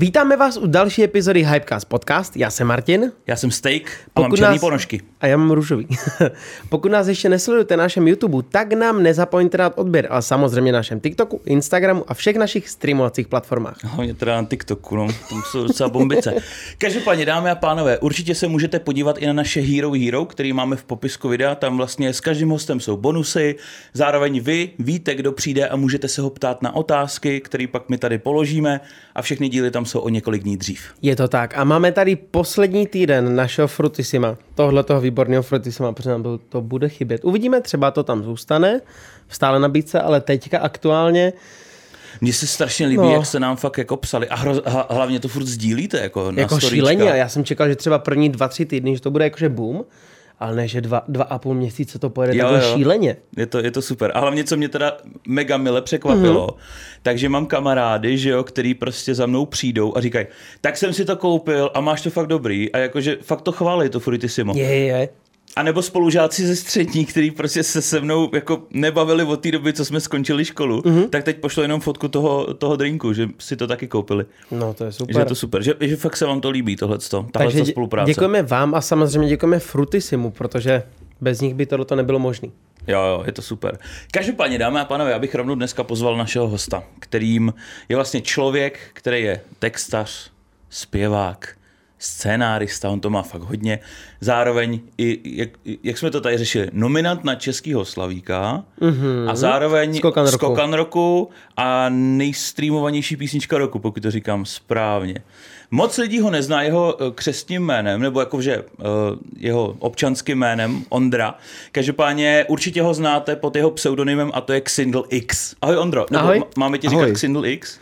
Vítáme vás u další epizody Hypecast podcast. Já jsem Martin. Já jsem Steak a mám černý nás... ponožky. A já mám růžový. Pokud nás ještě nesledujete na našem YouTube, tak nám nezapomeňte dát odběr, ale samozřejmě na našem TikToku, Instagramu a všech našich streamovacích platformách. Hlavně teda na TikToku, no, to jsou docela bombice. Každopádně, dámy a pánové, určitě se můžete podívat i na naše Hero Hero, který máme v popisku videa. Tam vlastně s každým hostem jsou bonusy. Zároveň vy víte, kdo přijde a můžete se ho ptát na otázky, které pak my tady položíme a všechny díly tam jsou o několik dní dřív. Je to tak. A máme tady poslední týden našeho Frutissima, tohle toho výborného Frutissima, protože nám to, to bude chybět. Uvidíme, třeba to tam zůstane v stále nabídce, ale teďka aktuálně mně se strašně líbí, no. jak se nám fakt jako psali a hro, hlavně to furt sdílíte jako na Jako šíleně, já jsem čekal, že třeba první dva, tři týdny, že to bude jakože boom, ale ne, že dva, dva a půl měsíce to pojede jo, takhle jo. šíleně. Je to, je to super. A hlavně, co mě teda mega mile překvapilo, mm-hmm. takže mám kamarády, že jo, který prostě za mnou přijdou a říkají, tak jsem si to koupil a máš to fakt dobrý a jakože fakt to chválí to Fruitissimo. Je, je. A nebo spolužáci ze střední, kteří prostě se se mnou jako nebavili od té doby, co jsme skončili školu, mm-hmm. tak teď pošlo jenom fotku toho, toho drinku, že si to taky koupili. No to je super. Že je to super, že, že fakt se vám to líbí, tohleto, tahle Takže spolupráce. děkujeme vám a samozřejmě děkujeme Frutisimu, protože bez nich by tohle nebylo možné. Jo, jo, je to super. Každopádně, dámy a pánové, já bych rovnou dneska pozval našeho hosta, kterým je vlastně člověk, který je textař, zpěvák, scénárista, on to má fakt hodně. Zároveň, i, jak, jak jsme to tady řešili, nominant na Českýho Slavíka mm-hmm. a zároveň Skokan roku. Skokan roku a nejstreamovanější písnička roku, pokud to říkám správně. Moc lidí ho nezná jeho eh, křestním jménem, nebo jakože uh, jeho občanským jménem, Ondra. Každopádně určitě ho znáte pod jeho pseudonymem a to je Xindl X. Ahoj Ondro, nebo Ahoj. máme ti říkat Ahoj. Xindl X?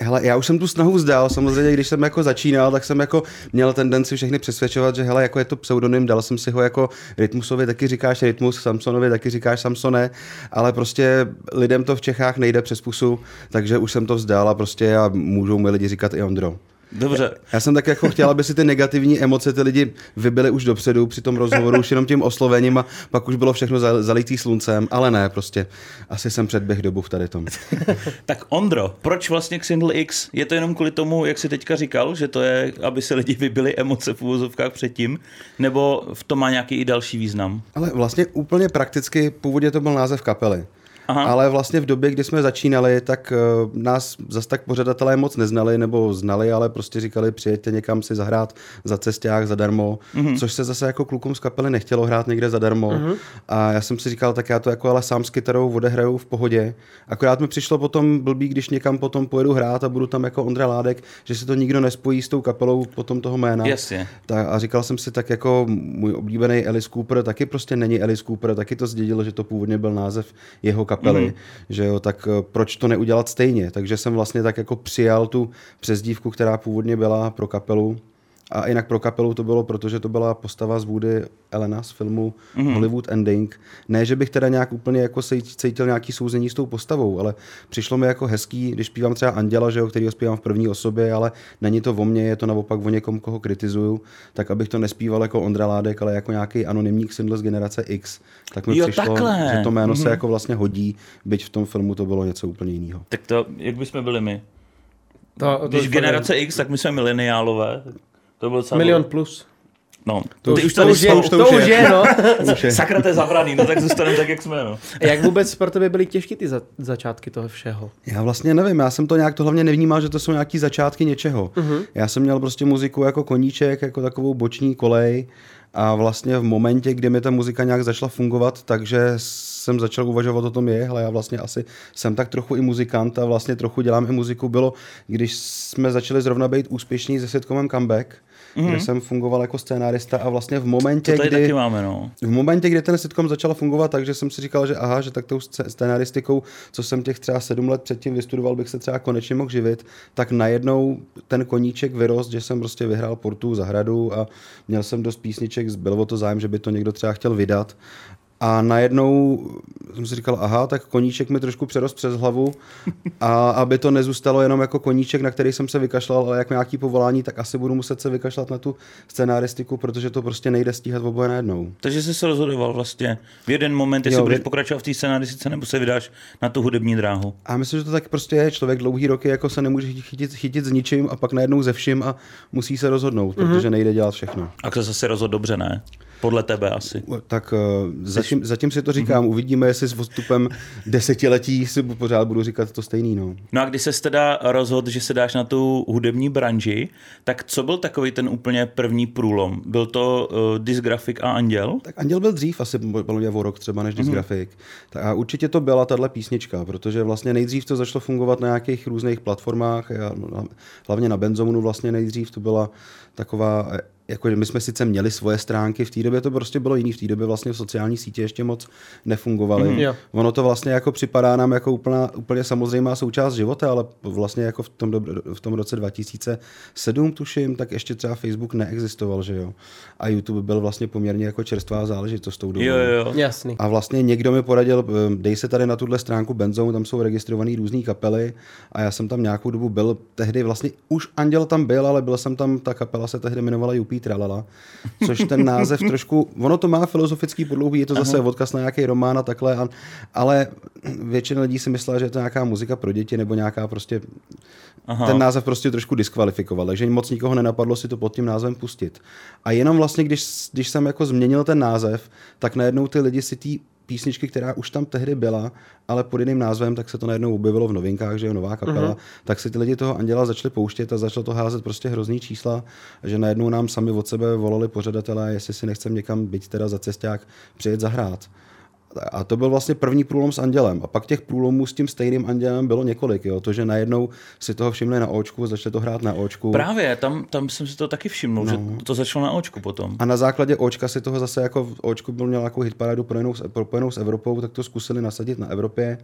Hele, já už jsem tu snahu vzdal, samozřejmě, když jsem jako začínal, tak jsem jako měl tendenci všechny přesvědčovat, že hele, jako je to pseudonym, dal jsem si ho jako Rytmusovi, taky říkáš Rytmus, Samsonovi, taky říkáš Samsone, ale prostě lidem to v Čechách nejde přes pusu, takže už jsem to vzdal a prostě a můžou mi lidi říkat i Ondro. Dobře. Já jsem tak jako chtěl, aby si ty negativní emoce ty lidi vybily už dopředu při tom rozhovoru, už jenom tím oslovením a pak už bylo všechno zalitý sluncem, ale ne, prostě asi jsem předběh dobu v tady tom. tak Ondro, proč vlastně Xindl X? Je to jenom kvůli tomu, jak jsi teďka říkal, že to je, aby se lidi vybili emoce v úvozovkách předtím, nebo v tom má nějaký i další význam? Ale vlastně úplně prakticky původně to byl název kapely. Aha. ale vlastně v době, kdy jsme začínali, tak uh, nás zas tak pořadatelé moc neznali, nebo znali, ale prostě říkali, přijeďte někam si zahrát za cesták zadarmo, mm-hmm. což se zase jako klukům z kapely nechtělo hrát někde zadarmo. Mm-hmm. A já jsem si říkal, tak já to jako ale sám s kytarou odehraju v pohodě. Akorát mi přišlo potom blbý, když někam potom pojedu hrát a budu tam jako Ondra Ládek, že se to nikdo nespojí s tou kapelou potom toho jména. Jasně. Tak, a říkal jsem si tak jako můj oblíbený Alice Cooper taky prostě není Alice Cooper, taky to zdědilo, že to původně byl název jeho kapely kapely, mm. že jo, tak eh, proč to neudělat stejně? Takže jsem vlastně tak jako přijal tu přezdívku, která původně byla pro kapelu a jinak pro kapelu to bylo, protože to byla postava z Woody Elena z filmu mm-hmm. Hollywood Ending. Ne, že bych teda nějak úplně jako cítil nějaký souzení s tou postavou, ale přišlo mi jako hezký, když zpívám třeba Anděla, že jo, který ho zpívám v první osobě, ale není to o mně, je to naopak o někom, koho kritizuju, tak abych to nespíval jako Ondra Ládek, ale jako nějaký anonymní single z generace X, tak mi jo, přišlo, takhle. že to jméno mm-hmm. se jako vlastně hodí, byť v tom filmu to bylo něco úplně jiného. Tak to, jak bychom byli my? To, to Když generace X, tak my jsme mileniálové. To byl celý... Milion plus. No, to, už, to, už je, to, už, to, už je, je, no. Sakra, to je zavraný, no tak zůstaneme tak, jak jsme, no. Jak vůbec pro tebe byly těžké ty za, začátky toho všeho? Já vlastně nevím, já jsem to nějak to hlavně nevnímal, že to jsou nějaký začátky něčeho. Uh-huh. Já jsem měl prostě muziku jako koníček, jako takovou boční kolej a vlastně v momentě, kdy mi ta muzika nějak začala fungovat, takže jsem začal uvažovat o tom, je, hele, já vlastně asi jsem tak trochu i muzikant a vlastně trochu dělám i muziku, bylo, když jsme začali zrovna být úspěšní se sitcomem Comeback, mm-hmm. kde jsem fungoval jako scénárista a vlastně v momentě, to kdy, máme, no. v momentě, kdy ten sitcom začal fungovat, takže jsem si říkal, že aha, že tak tou scénáristikou, co jsem těch třeba sedm let předtím vystudoval, bych se třeba konečně mohl živit, tak najednou ten koníček vyrost, že jsem prostě vyhrál portu zahradu a měl jsem dost písniček, byl o to zájem, že by to někdo třeba chtěl vydat A najednou jsem si říkal, aha, tak koníček mi trošku přerost přes hlavu a aby to nezůstalo jenom jako koníček, na který jsem se vykašlal, ale jak nějaký povolání, tak asi budu muset se vykašlat na tu scenaristiku, protože to prostě nejde stíhat oboje najednou. Takže jsi se rozhodoval vlastně v jeden moment, jestli Jo, budeš vy- pokračovat v té scenaristice, nebo se vydáš na tu hudební dráhu. A myslím, že to tak prostě je. Člověk dlouhý roky jako se nemůže chytit, chytit s ničím a pak najednou ze vším a musí se rozhodnout, Mhm. protože nejde dělat všechno. A se zase rozhodl dobře, ne? Podle tebe asi. Tak uh, zatím, zatím si to říkám, uvidíme, jestli s odstupem desetiletí si pořád budu říkat to stejný. No. No a když se teda rozhodl, že se dáš na tu hudební branži, tak co byl takový ten úplně první průlom? Byl to uh, Dysgraphic a Anděl? Tak Anděl byl dřív, asi podle mě o rok třeba než Dysgraphic. Tak a určitě to byla tahle písnička, protože vlastně nejdřív to začalo fungovat na nějakých různých platformách, no, hlavně na Benzomunu vlastně nejdřív to byla taková, eh, jako my jsme sice měli svoje stránky, v té době to prostě bylo jiný, v té době vlastně sociální sítě ještě moc nefungovaly. Jo. Ono to vlastně jako připadá nám jako úplná, úplně samozřejmá součást života, ale vlastně jako v tom, v tom roce 2007, tuším, tak ještě třeba Facebook neexistoval, že jo. A YouTube byl vlastně poměrně jako čerstvá záležitost tou dobou. Jo, jo. Jasný. A vlastně někdo mi poradil, eh, dej se tady na tuhle stránku Benzone, tam jsou registrované různé kapely a já jsem tam nějakou dobu byl, tehdy vlastně už Anděl tam byl, ale byl jsem tam, ta kapela se tehdy jmenovala Jupí Tralala, což ten název trošku, ono to má filozofický podlouhý, je to zase odkaz na nějaký román a takhle, a, ale většina lidí si myslela, že je to nějaká muzika pro děti nebo nějaká prostě, Aha. ten název prostě trošku diskvalifikoval, takže moc nikoho nenapadlo si to pod tím názvem pustit. A jenom vlastně, když, když jsem jako změnil ten název, tak najednou ty lidi si té písničky, která už tam tehdy byla, ale pod jiným názvem, tak se to najednou objevilo v novinkách, že je nová kapela, uh-huh. tak si ty lidi toho Anděla začali pouštět a začalo to házet prostě hrozný čísla, že najednou nám sami od sebe volali pořadatelé, jestli si nechcem někam být teda za cesták přijet zahrát. A to byl vlastně první průlom s Andělem. A pak těch průlomů s tím stejným Andělem bylo několik. Jo? To, že najednou si toho všimli na očku, začali to hrát na očku. Právě, tam, tam jsem si to taky všiml, no. že to začalo na očku potom. A na základě Očka si toho zase jako Očku byl měl nějakou hitparádu propojenou s, propojenou s Evropou, tak to zkusili nasadit na Evropě.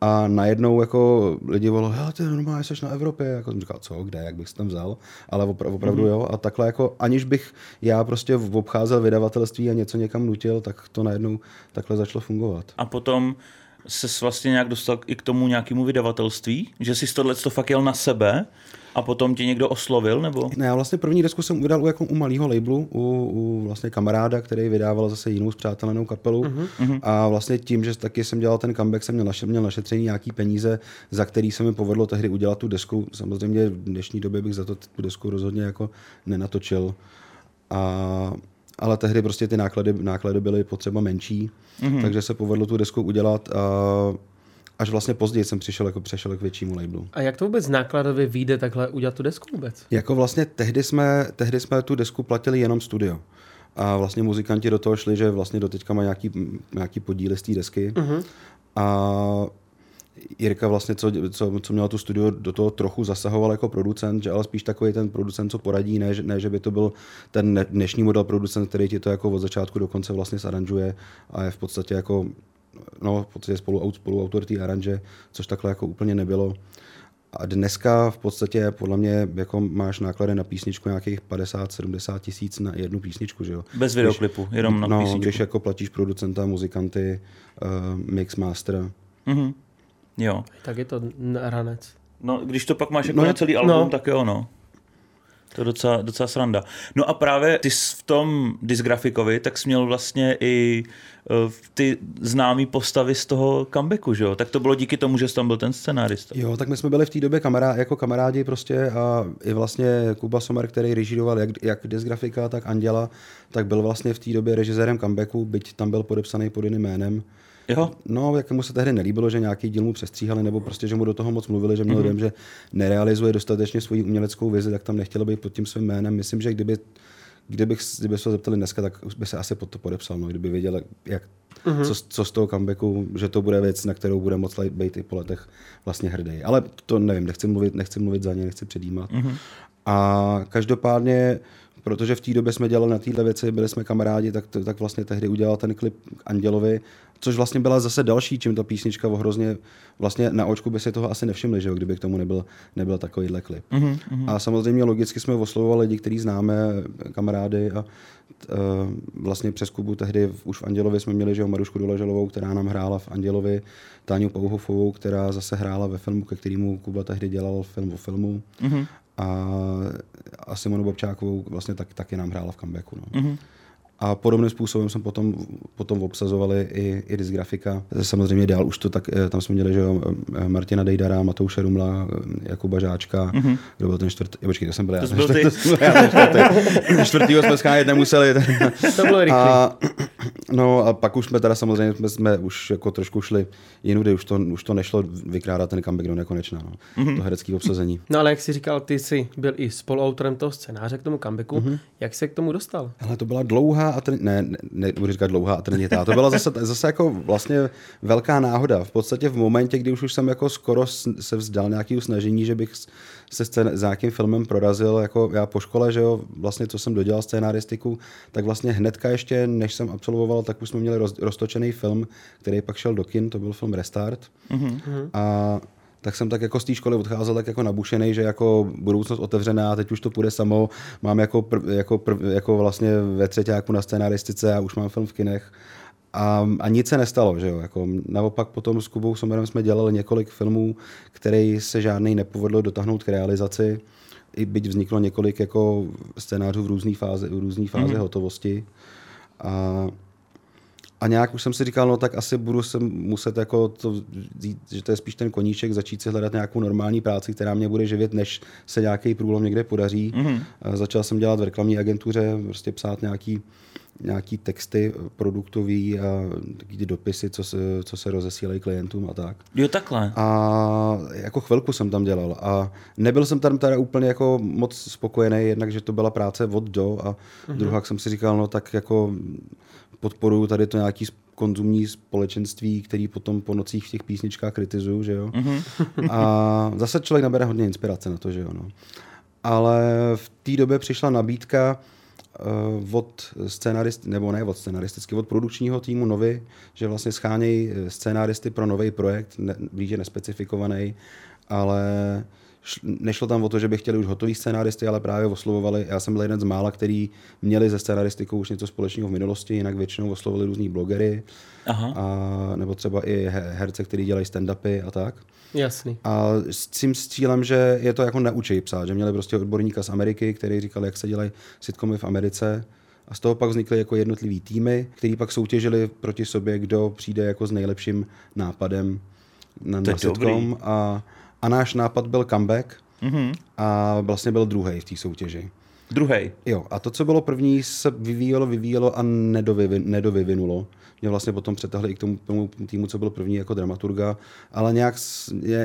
A najednou jako lidi volali, hele, ty normálně jsi na Evropě. Jako jsem říkal, co, kde, jak bych si tam vzal. Ale opra- opravdu mm-hmm. jo. A takhle jako, aniž bych já prostě obcházel vydavatelství a něco někam nutil, tak to najednou takhle začalo fungovat. A potom se vlastně nějak dostal i k tomu nějakému vydavatelství, že jsi tohle to fakt jel na sebe a potom tě někdo oslovil, nebo? Ne, já vlastně první desku jsem vydal u, jako u malého labelu, u, u vlastně kamaráda, který vydával zase jinou zpřátelenou kapelu. Uh-huh. A vlastně tím, že taky jsem dělal ten comeback, jsem měl, naše, měl našetřený nějaký peníze, za který se mi povedlo tehdy udělat tu desku. Samozřejmě v dnešní době bych za to tu desku rozhodně jako nenatočil. A, ale tehdy prostě ty náklady, náklady byly potřeba menší, uh-huh. takže se povedlo tu desku udělat. A, až vlastně později jsem přišel jako přešel k většímu labelu. A jak to vůbec nákladově vyjde takhle udělat tu desku vůbec? Jako vlastně tehdy jsme, tehdy jsme tu desku platili jenom studio. A vlastně muzikanti do toho šli, že vlastně do teďka má nějaký, nějaký podíly z té desky. Uh-huh. A Jirka vlastně, co, co, co měl tu studio, do toho trochu zasahoval jako producent, že ale spíš takový ten producent, co poradí, ne, že- ne že by to byl ten dnešní model producent, který ti to jako od začátku do konce vlastně zaranžuje a je v podstatě jako no, v podstatě spolu, spoluautor té aranže, což takhle jako úplně nebylo. A dneska v podstatě podle mě jako máš náklady na písničku nějakých 50-70 tisíc na jednu písničku, že jo? Bez videoklipu, jenom na no, písničku. když jako platíš producenta, muzikanty, uh, mix master. Mhm. Jo. Tak je to ranec. No, když to pak máš jako No, no, na celý album, no. no. tak jo, no. To je docela, docela sranda. No a právě ty jsi v tom Dysgrafikovi, tak jsi měl vlastně i uh, ty známý postavy z toho comebacku, že jo? Tak to bylo díky tomu, že jsi tam byl ten scenárista. Jo, tak my jsme byli v té době kamará, jako kamarádi prostě a i vlastně Kuba Sommer, který režíroval jak, jak Disgrafika, tak Anděla, tak byl vlastně v té době režisérem comebacku, byť tam byl podepsaný pod jiným jménem. Jo? No, jak mu se tehdy nelíbilo, že nějaký díl mu přestříhali, nebo prostě, že mu do toho moc mluvili, že měl mm-hmm. dojem, že nerealizuje dostatečně svoji uměleckou vizi, tak tam nechtěl být pod tím svým jménem. Myslím, že kdyby, kdybych, kdyby se ho zeptali dneska, tak by se asi pod to podepsal, no, kdyby věděl, jak, mm-hmm. co, co, z toho comebacku, že to bude věc, na kterou bude moc být i po letech vlastně hrdý. Ale to nevím, nechci mluvit, nechci mluvit za ně, nechci předjímat. Mm-hmm. A každopádně protože v té době jsme dělali na téhle věci, byli jsme kamarádi, tak, tak vlastně tehdy udělal ten klip k Andělovi, což vlastně byla zase další, čím ta písnička ohrozně, vlastně na očku by si toho asi nevšimli, že jo, kdyby k tomu nebyl, nebyl takovýhle klip. Mm-hmm. A samozřejmě logicky jsme oslovovali lidi, který známe, kamarády a t, uh, vlastně přes Kubu tehdy už v Andělovi jsme měli, že jo, Marušku Doleželovou, která nám hrála v Andělovi, Táňu Pouhofovou, která zase hrála ve filmu, ke kterému Kuba tehdy dělal film o filmu. Mm-hmm. A, a Simonu Bobčákovou vlastně tak, taky nám hrála v comebacku. No. Mm-hmm. A podobným způsobem jsme potom, potom obsazovali i, i disgrafika. Samozřejmě dál už to tak, eh, tam jsme měli že jo, eh, Martina Dejdara, Matouše Rumla, eh, Jakuba Žáčka, mm-hmm. kdo byl ten čtvrtý, počkej, to jsem byl já. To byl ty. já čtvrtýho jsme schánět nemuseli. to bylo rychlý. A, no a pak už jsme teda samozřejmě jsme, jsme už jako trošku šli jinudy, už to, už to nešlo vykrádat ten comeback do nekonečna, no. mm-hmm. to herecké obsazení. No ale jak jsi říkal, ty jsi byl i spoluautorem toho scénáře k tomu comebacku, mm-hmm. jak se k tomu dostal? Ale to byla dlouhá a trn... ne, ne, ne budu říkat dlouhá a trnitá. To byla zase, zase jako vlastně velká náhoda. V podstatě v momentě, kdy už, už jsem jako skoro se vzdal nějakého snažení, že bych se scén, s nějakým filmem prorazil, jako já po škole, že jo, vlastně co jsem dodělal scénaristiku, tak vlastně hnedka ještě, než jsem absolvoval, tak už jsme měli roz, roztočený film, který pak šel do kin, to byl film Restart. Mm-hmm. A tak jsem tak jako z té školy odcházel tak jako nabušený, že jako budoucnost otevřená, teď už to půjde samo, mám jako, prv, jako, prv, jako vlastně ve třetíku na scénaristice a už mám film v kinech. A, a nic se nestalo, že jo. Jako, naopak potom s Kubou Somerem jsme dělali několik filmů, který se žádný nepovedlo dotáhnout k realizaci. I byť vzniklo několik jako scénářů v různé fázi, v různé fázi mm-hmm. hotovosti. A a nějak už jsem si říkal, no tak asi budu se muset jako to vzít, že to je spíš ten koníček, začít si hledat nějakou normální práci, která mě bude živit, než se nějaký průlom někde podaří. Mm-hmm. Začal jsem dělat v reklamní agentuře, prostě psát nějaký, nějaký texty produktový a taky dopisy, co se, co se rozesílají klientům a tak. Jo, takhle. A jako chvilku jsem tam dělal a nebyl jsem tam teda úplně jako moc spokojený, jednak, že to byla práce od do a mm-hmm. druhá jsem si říkal, no tak jako podporuju tady to nějaký konzumní společenství, který potom po nocích v těch písničkách kritizuju, že jo. Mm-hmm. A zase člověk nabere hodně inspirace na to, že jo. No. Ale v té době přišla nabídka uh, od scenarist, nebo ne od scenaristicky, od produkčního týmu Novy, že vlastně schánějí eh, scenáristy pro nový projekt, ne, blíže nespecifikovaný, ale nešlo tam o to, že by chtěli už hotový scénáristy, ale právě oslovovali, já jsem byl jeden z mála, který měli ze scénaristikou už něco společného v minulosti, jinak většinou oslovovali různý blogery, Aha. A, nebo třeba i herce, který dělají stand-upy a tak. Jasný. A s tím s cílem, že je to jako naučí psát, že měli prostě odborníka z Ameriky, který říkal, jak se dělají sitcomy v Americe, a z toho pak vznikly jako jednotlivý týmy, který pak soutěžili proti sobě, kdo přijde jako s nejlepším nápadem na, na sitcom. A a náš nápad byl comeback mm-hmm. a vlastně byl druhý v té soutěži. Druhý. Jo, a to, co bylo první, se vyvíjelo, vyvíjelo a nedovyvi, nedovyvinulo. Mě vlastně potom přetahli i k tomu, tomu týmu, co byl první jako dramaturga, ale nějak,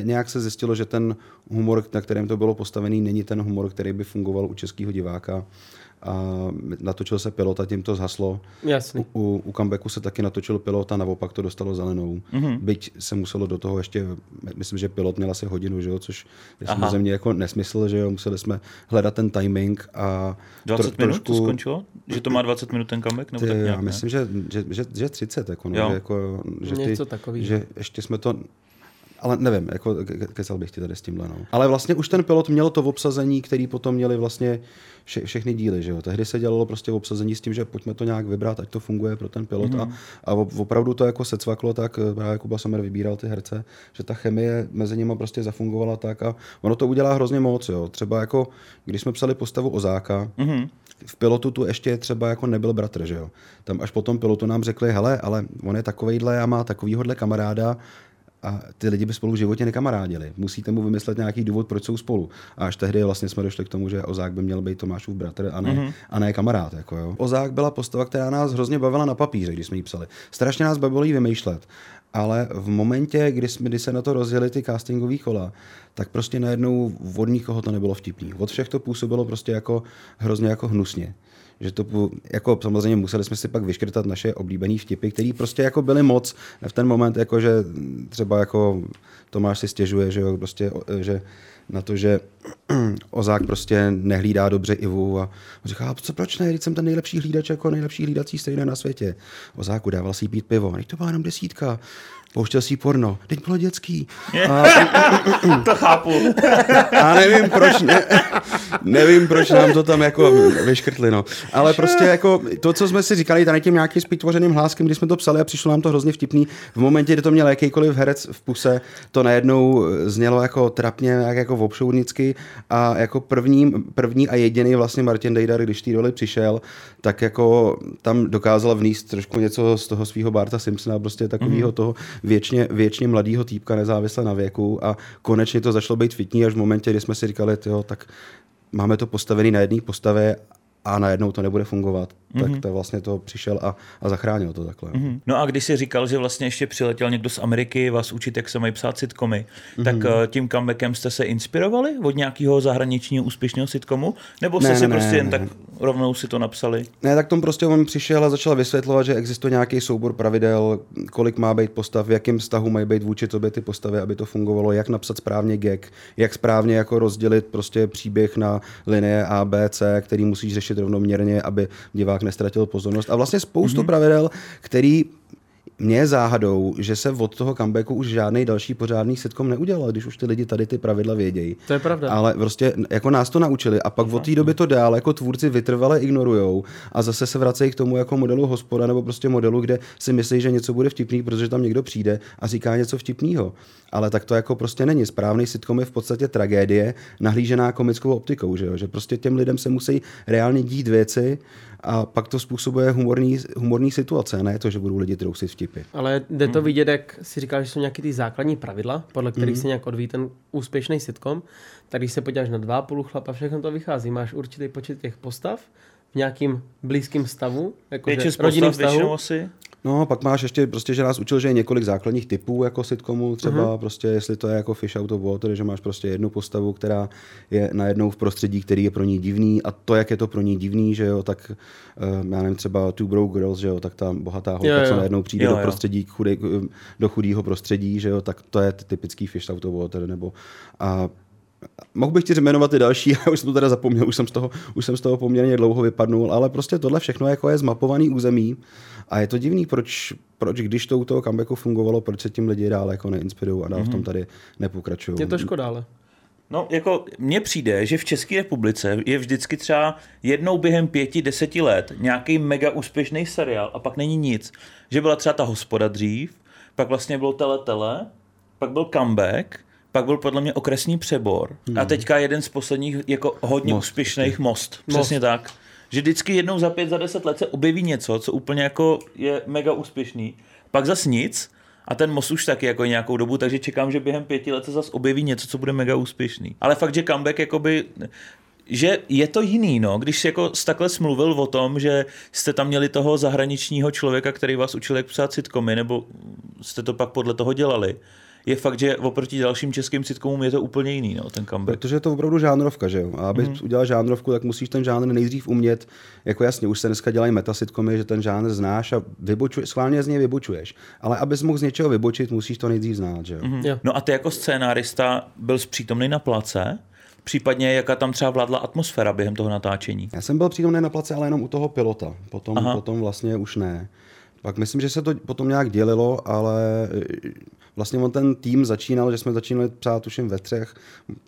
nějak se zjistilo, že ten humor, na kterém to bylo postavený, není ten humor, který by fungoval u českého diváka a natočil se pilot a tím to zhaslo. Jasný. U, u comebacku se taky natočil pilot a naopak to dostalo zelenou. Mm-hmm. Byť se muselo do toho ještě, myslím, že pilot měl asi hodinu, že jo, což je Aha. samozřejmě jako nesmysl, že jo, museli jsme hledat ten timing a 20 tro, minut trošku... to skončilo? Že to má 20 minut ten comeback? Nebo ty, tak nějak, já myslím, že, že, že, že 30, jako, no, jako, že, ty, že ještě jsme to ale nevím, jako kecal bych ti tady s tímhle. No. Ale vlastně už ten pilot měl to v obsazení, který potom měli vlastně vše, všechny díly. Že jo? Tehdy se dělalo prostě v obsazení s tím, že pojďme to nějak vybrat, ať to funguje pro ten pilot. Mm-hmm. A, mhm. a opravdu to jako se cvaklo tak, eh, právě Kuba Sommer vybíral ty herce, že ta chemie mezi nimi prostě zafungovala tak a ono to udělá hrozně moc. Jo? Třeba jako, když jsme psali postavu Ozáka, mm-hmm. v pilotu tu ještě třeba jako nebyl bratr, že jo. Tam až potom pilotu nám řekli, hele, ale on je takovejhle a má takovýhodle kamaráda, a ty lidi by spolu v životě nekamarádili. Musíte mu vymyslet nějaký důvod, proč jsou spolu. A až tehdy vlastně jsme došli k tomu, že Ozák by měl být Tomášův bratr a ne, mm-hmm. a ne kamarád. Jako jo. Ozák byla postava, která nás hrozně bavila na papíře, když jsme ji psali. Strašně nás bavilo jí vymýšlet. Ale v momentě, kdy, jsme, kdy se na to rozjeli ty castingové kola, tak prostě najednou od nikoho to nebylo vtipný. Od všech to působilo prostě jako hrozně jako hnusně že to jako samozřejmě museli jsme si pak vyškrtat naše oblíbené vtipy, které prostě jako byly moc v ten moment, jako že třeba jako Tomáš si stěžuje, že jo, prostě, že na to, že Ozák prostě nehlídá dobře Ivu a říká, co, proč ne, když jsem ten nejlepší hlídač jako nejlepší hlídací stejné na světě. Ozáku dával si pít pivo, a to byla jenom desítka pouštěl si porno. Teď bylo dětský. A, to chápu. A nevím proč, ne, nevím proč nám to tam jako vyškrtli, no. Ale prostě jako to, co jsme si říkali tady tím nějakým spítvořeným hláskem, když jsme to psali a přišlo nám to hrozně vtipný, v momentě, kdy to měl jakýkoliv herec v puse, to najednou znělo jako trapně, jak jako obšoudnicky a jako první, první a jediný vlastně Martin Dejdar, když té roli přišel, tak jako tam dokázal vníst trošku něco z toho svého Barta Simpsona, prostě takového mm-hmm. toho věčně, věčně mladýho týpka, nezávisle na věku a konečně to začalo být fitní až v momentě, kdy jsme si říkali, tyjo, tak máme to postavený na jedné postavě a najednou to nebude fungovat. Mm-hmm. Tak mhm. to vlastně to přišel a, a zachránil to takhle. Mm-hmm. No a když jsi říkal, že vlastně ještě přiletěl někdo z Ameriky vás učit, jak se mají psát sitcomy, mm-hmm. tak uh, tím comebackem jste se inspirovali od nějakého zahraničního úspěšného sitcomu? Nebo jste ne, si ne, prostě ne, jen ne. tak rovnou si to napsali? Ne, tak tom prostě on přišel a začal vysvětlovat, že existuje nějaký soubor pravidel, kolik má být postav, v jakém vztahu mají být vůči tobě ty postavy, aby to fungovalo, jak napsat správně gag, jak správně jako rozdělit prostě příběh na linie A, B, C, který musíš řešit rovnoměrně, aby divák nestratil pozornost. A vlastně spoustu mm-hmm. pravidel, který mě je záhadou, že se od toho comebacku už žádný další pořádný sitcom neudělal, když už ty lidi tady ty pravidla vědějí. To je pravda. Ale prostě jako nás to naučili a pak od té doby to dál jako tvůrci vytrvale ignorujou a zase se vracejí k tomu jako modelu hospoda nebo prostě modelu, kde si myslí, že něco bude vtipný, protože tam někdo přijde a říká něco vtipného. Ale tak to jako prostě není. Správný sitcom je v podstatě tragédie nahlížená komickou optikou, že, jo? že prostě těm lidem se musí reálně dít věci a pak to způsobuje humorný, humorný situace, ne to, že budou lidi trousit vtipy. Ale jde to hmm. vidět, jak si říkal, že jsou nějaké ty základní pravidla, podle kterých hmm. se nějak odvíjí ten úspěšný sitcom, tak když se podíváš na dva půl chlapa, všechno to vychází. Máš určitý počet těch postav, v nějakým blízkým stavu, jako rodinným stavu. Asi. No, pak máš ještě prostě, že nás učil, že je několik základních typů jako sitcomu, třeba uh-huh. prostě, jestli to je jako Fish Out of Water, že máš prostě jednu postavu, která je najednou v prostředí, který je pro ní divný a to, jak je to pro ní divný, že jo, tak uh, já nevím, třeba Two Broke Girls, že jo, tak ta bohatá holka, jo, jo. co najednou přijde jo, do prostředí, chudej, do chudého prostředí, že jo, tak to je typický Fish Out of Water, nebo a Mohl bych ti jmenovat i další, já už jsem to teda zapomněl, už jsem z toho, už jsem z toho poměrně dlouho vypadnul, ale prostě tohle všechno jako je zmapovaný území a je to divný, proč, proč když to u toho comebacku fungovalo, proč se tím lidi dál jako neinspirují a dál mm-hmm. v tom mhm. tady nepokračují. Je to škoda, ale. No, jako mně přijde, že v České republice je vždycky třeba jednou během pěti, deseti let nějaký mega úspěšný seriál a pak není nic. Že byla třeba ta hospoda dřív, pak vlastně bylo tele tele, pak byl comeback pak byl podle mě okresní přebor hmm. a teďka jeden z posledních jako hodně most, úspěšných most. Přesně most. tak. Že vždycky jednou za pět, za deset let se objeví něco, co úplně jako je mega úspěšný. Pak zas nic a ten most už taky jako nějakou dobu, takže čekám, že během pěti let se zase objeví něco, co bude mega úspěšný. Ale fakt, že comeback jakoby že je to jiný, no, když jsi jako takhle smluvil o tom, že jste tam měli toho zahraničního člověka, který vás učil, jak psát sitcomy, nebo jste to pak podle toho dělali, je fakt, že oproti dalším českým sitcomům je to úplně jiný, no, ten comeback. Protože je to opravdu žánrovka, že jo? A aby mm. udělal žánrovku, tak musíš ten žánr nejdřív umět. Jako jasně, už se dneska dělají metasitcomy, že ten žánr znáš a vybočuješ, schválně z něj vybočuješ. Ale abys mohl z něčeho vybočit, musíš to nejdřív znát, že jo? Mm. No a ty jako scénárista byl přítomný na place? Případně jaká tam třeba vládla atmosféra během toho natáčení? Já jsem byl přítomný na place, ale jenom u toho pilota. Potom, potom vlastně už ne. Pak myslím, že se to potom nějak dělilo, ale vlastně on ten tým začínal, že jsme začínali psát tuším ve třech,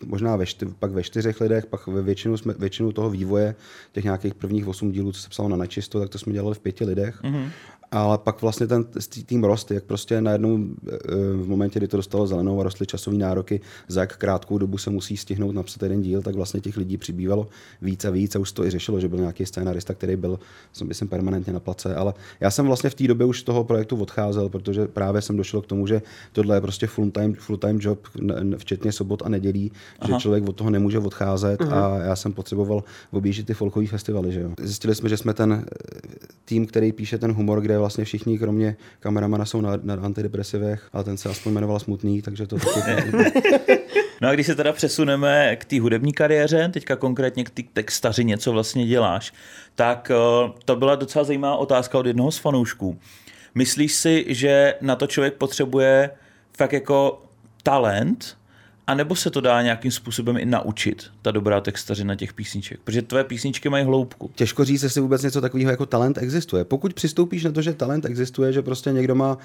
možná ve čty, pak ve čtyřech lidech, pak ve většinu, jsme, většinu toho vývoje, těch nějakých prvních osm dílů, co se psalo na nečisto, tak to jsme dělali v pěti lidech. Mm-hmm ale pak vlastně ten tým rost, jak prostě najednou eh, v momentě, kdy to dostalo zelenou a rostly časové nároky, za jak krátkou dobu se musí stihnout napsat jeden díl, tak vlastně těch lidí přibývalo víc a víc a už to i řešilo, že byl nějaký scénarista, který byl, jsem, jsem permanentně na place, ale já jsem vlastně v té době už z toho projektu odcházel, protože právě jsem došel k tomu, že tohle je prostě full-time, full-time job, včetně sobot a nedělí, Aha. že člověk od toho nemůže odcházet uh-huh. a já jsem potřeboval objíždět ty folkové festivaly. Že jo. Zjistili jsme, že jsme ten eh, tým, který píše ten humor, kde vlastně všichni, kromě kameramana, jsou na, na antidepresivech, ale ten se aspoň jmenoval Smutný, takže to no a když se teda přesuneme k té hudební kariéře, teďka konkrétně k té textařině, co vlastně děláš, tak uh, to byla docela zajímavá otázka od jednoho z fanoušků. Myslíš si, že na to člověk potřebuje fakt jako talent, A nebo se to dá nějakým způsobem i naučit, ta dobrá textařina těch písniček? Protože tvé písničky mají hloubku. Těžko říct, jestli vůbec něco takového jako talent existuje. Pokud přistoupíš na to, že talent existuje, že prostě někdo má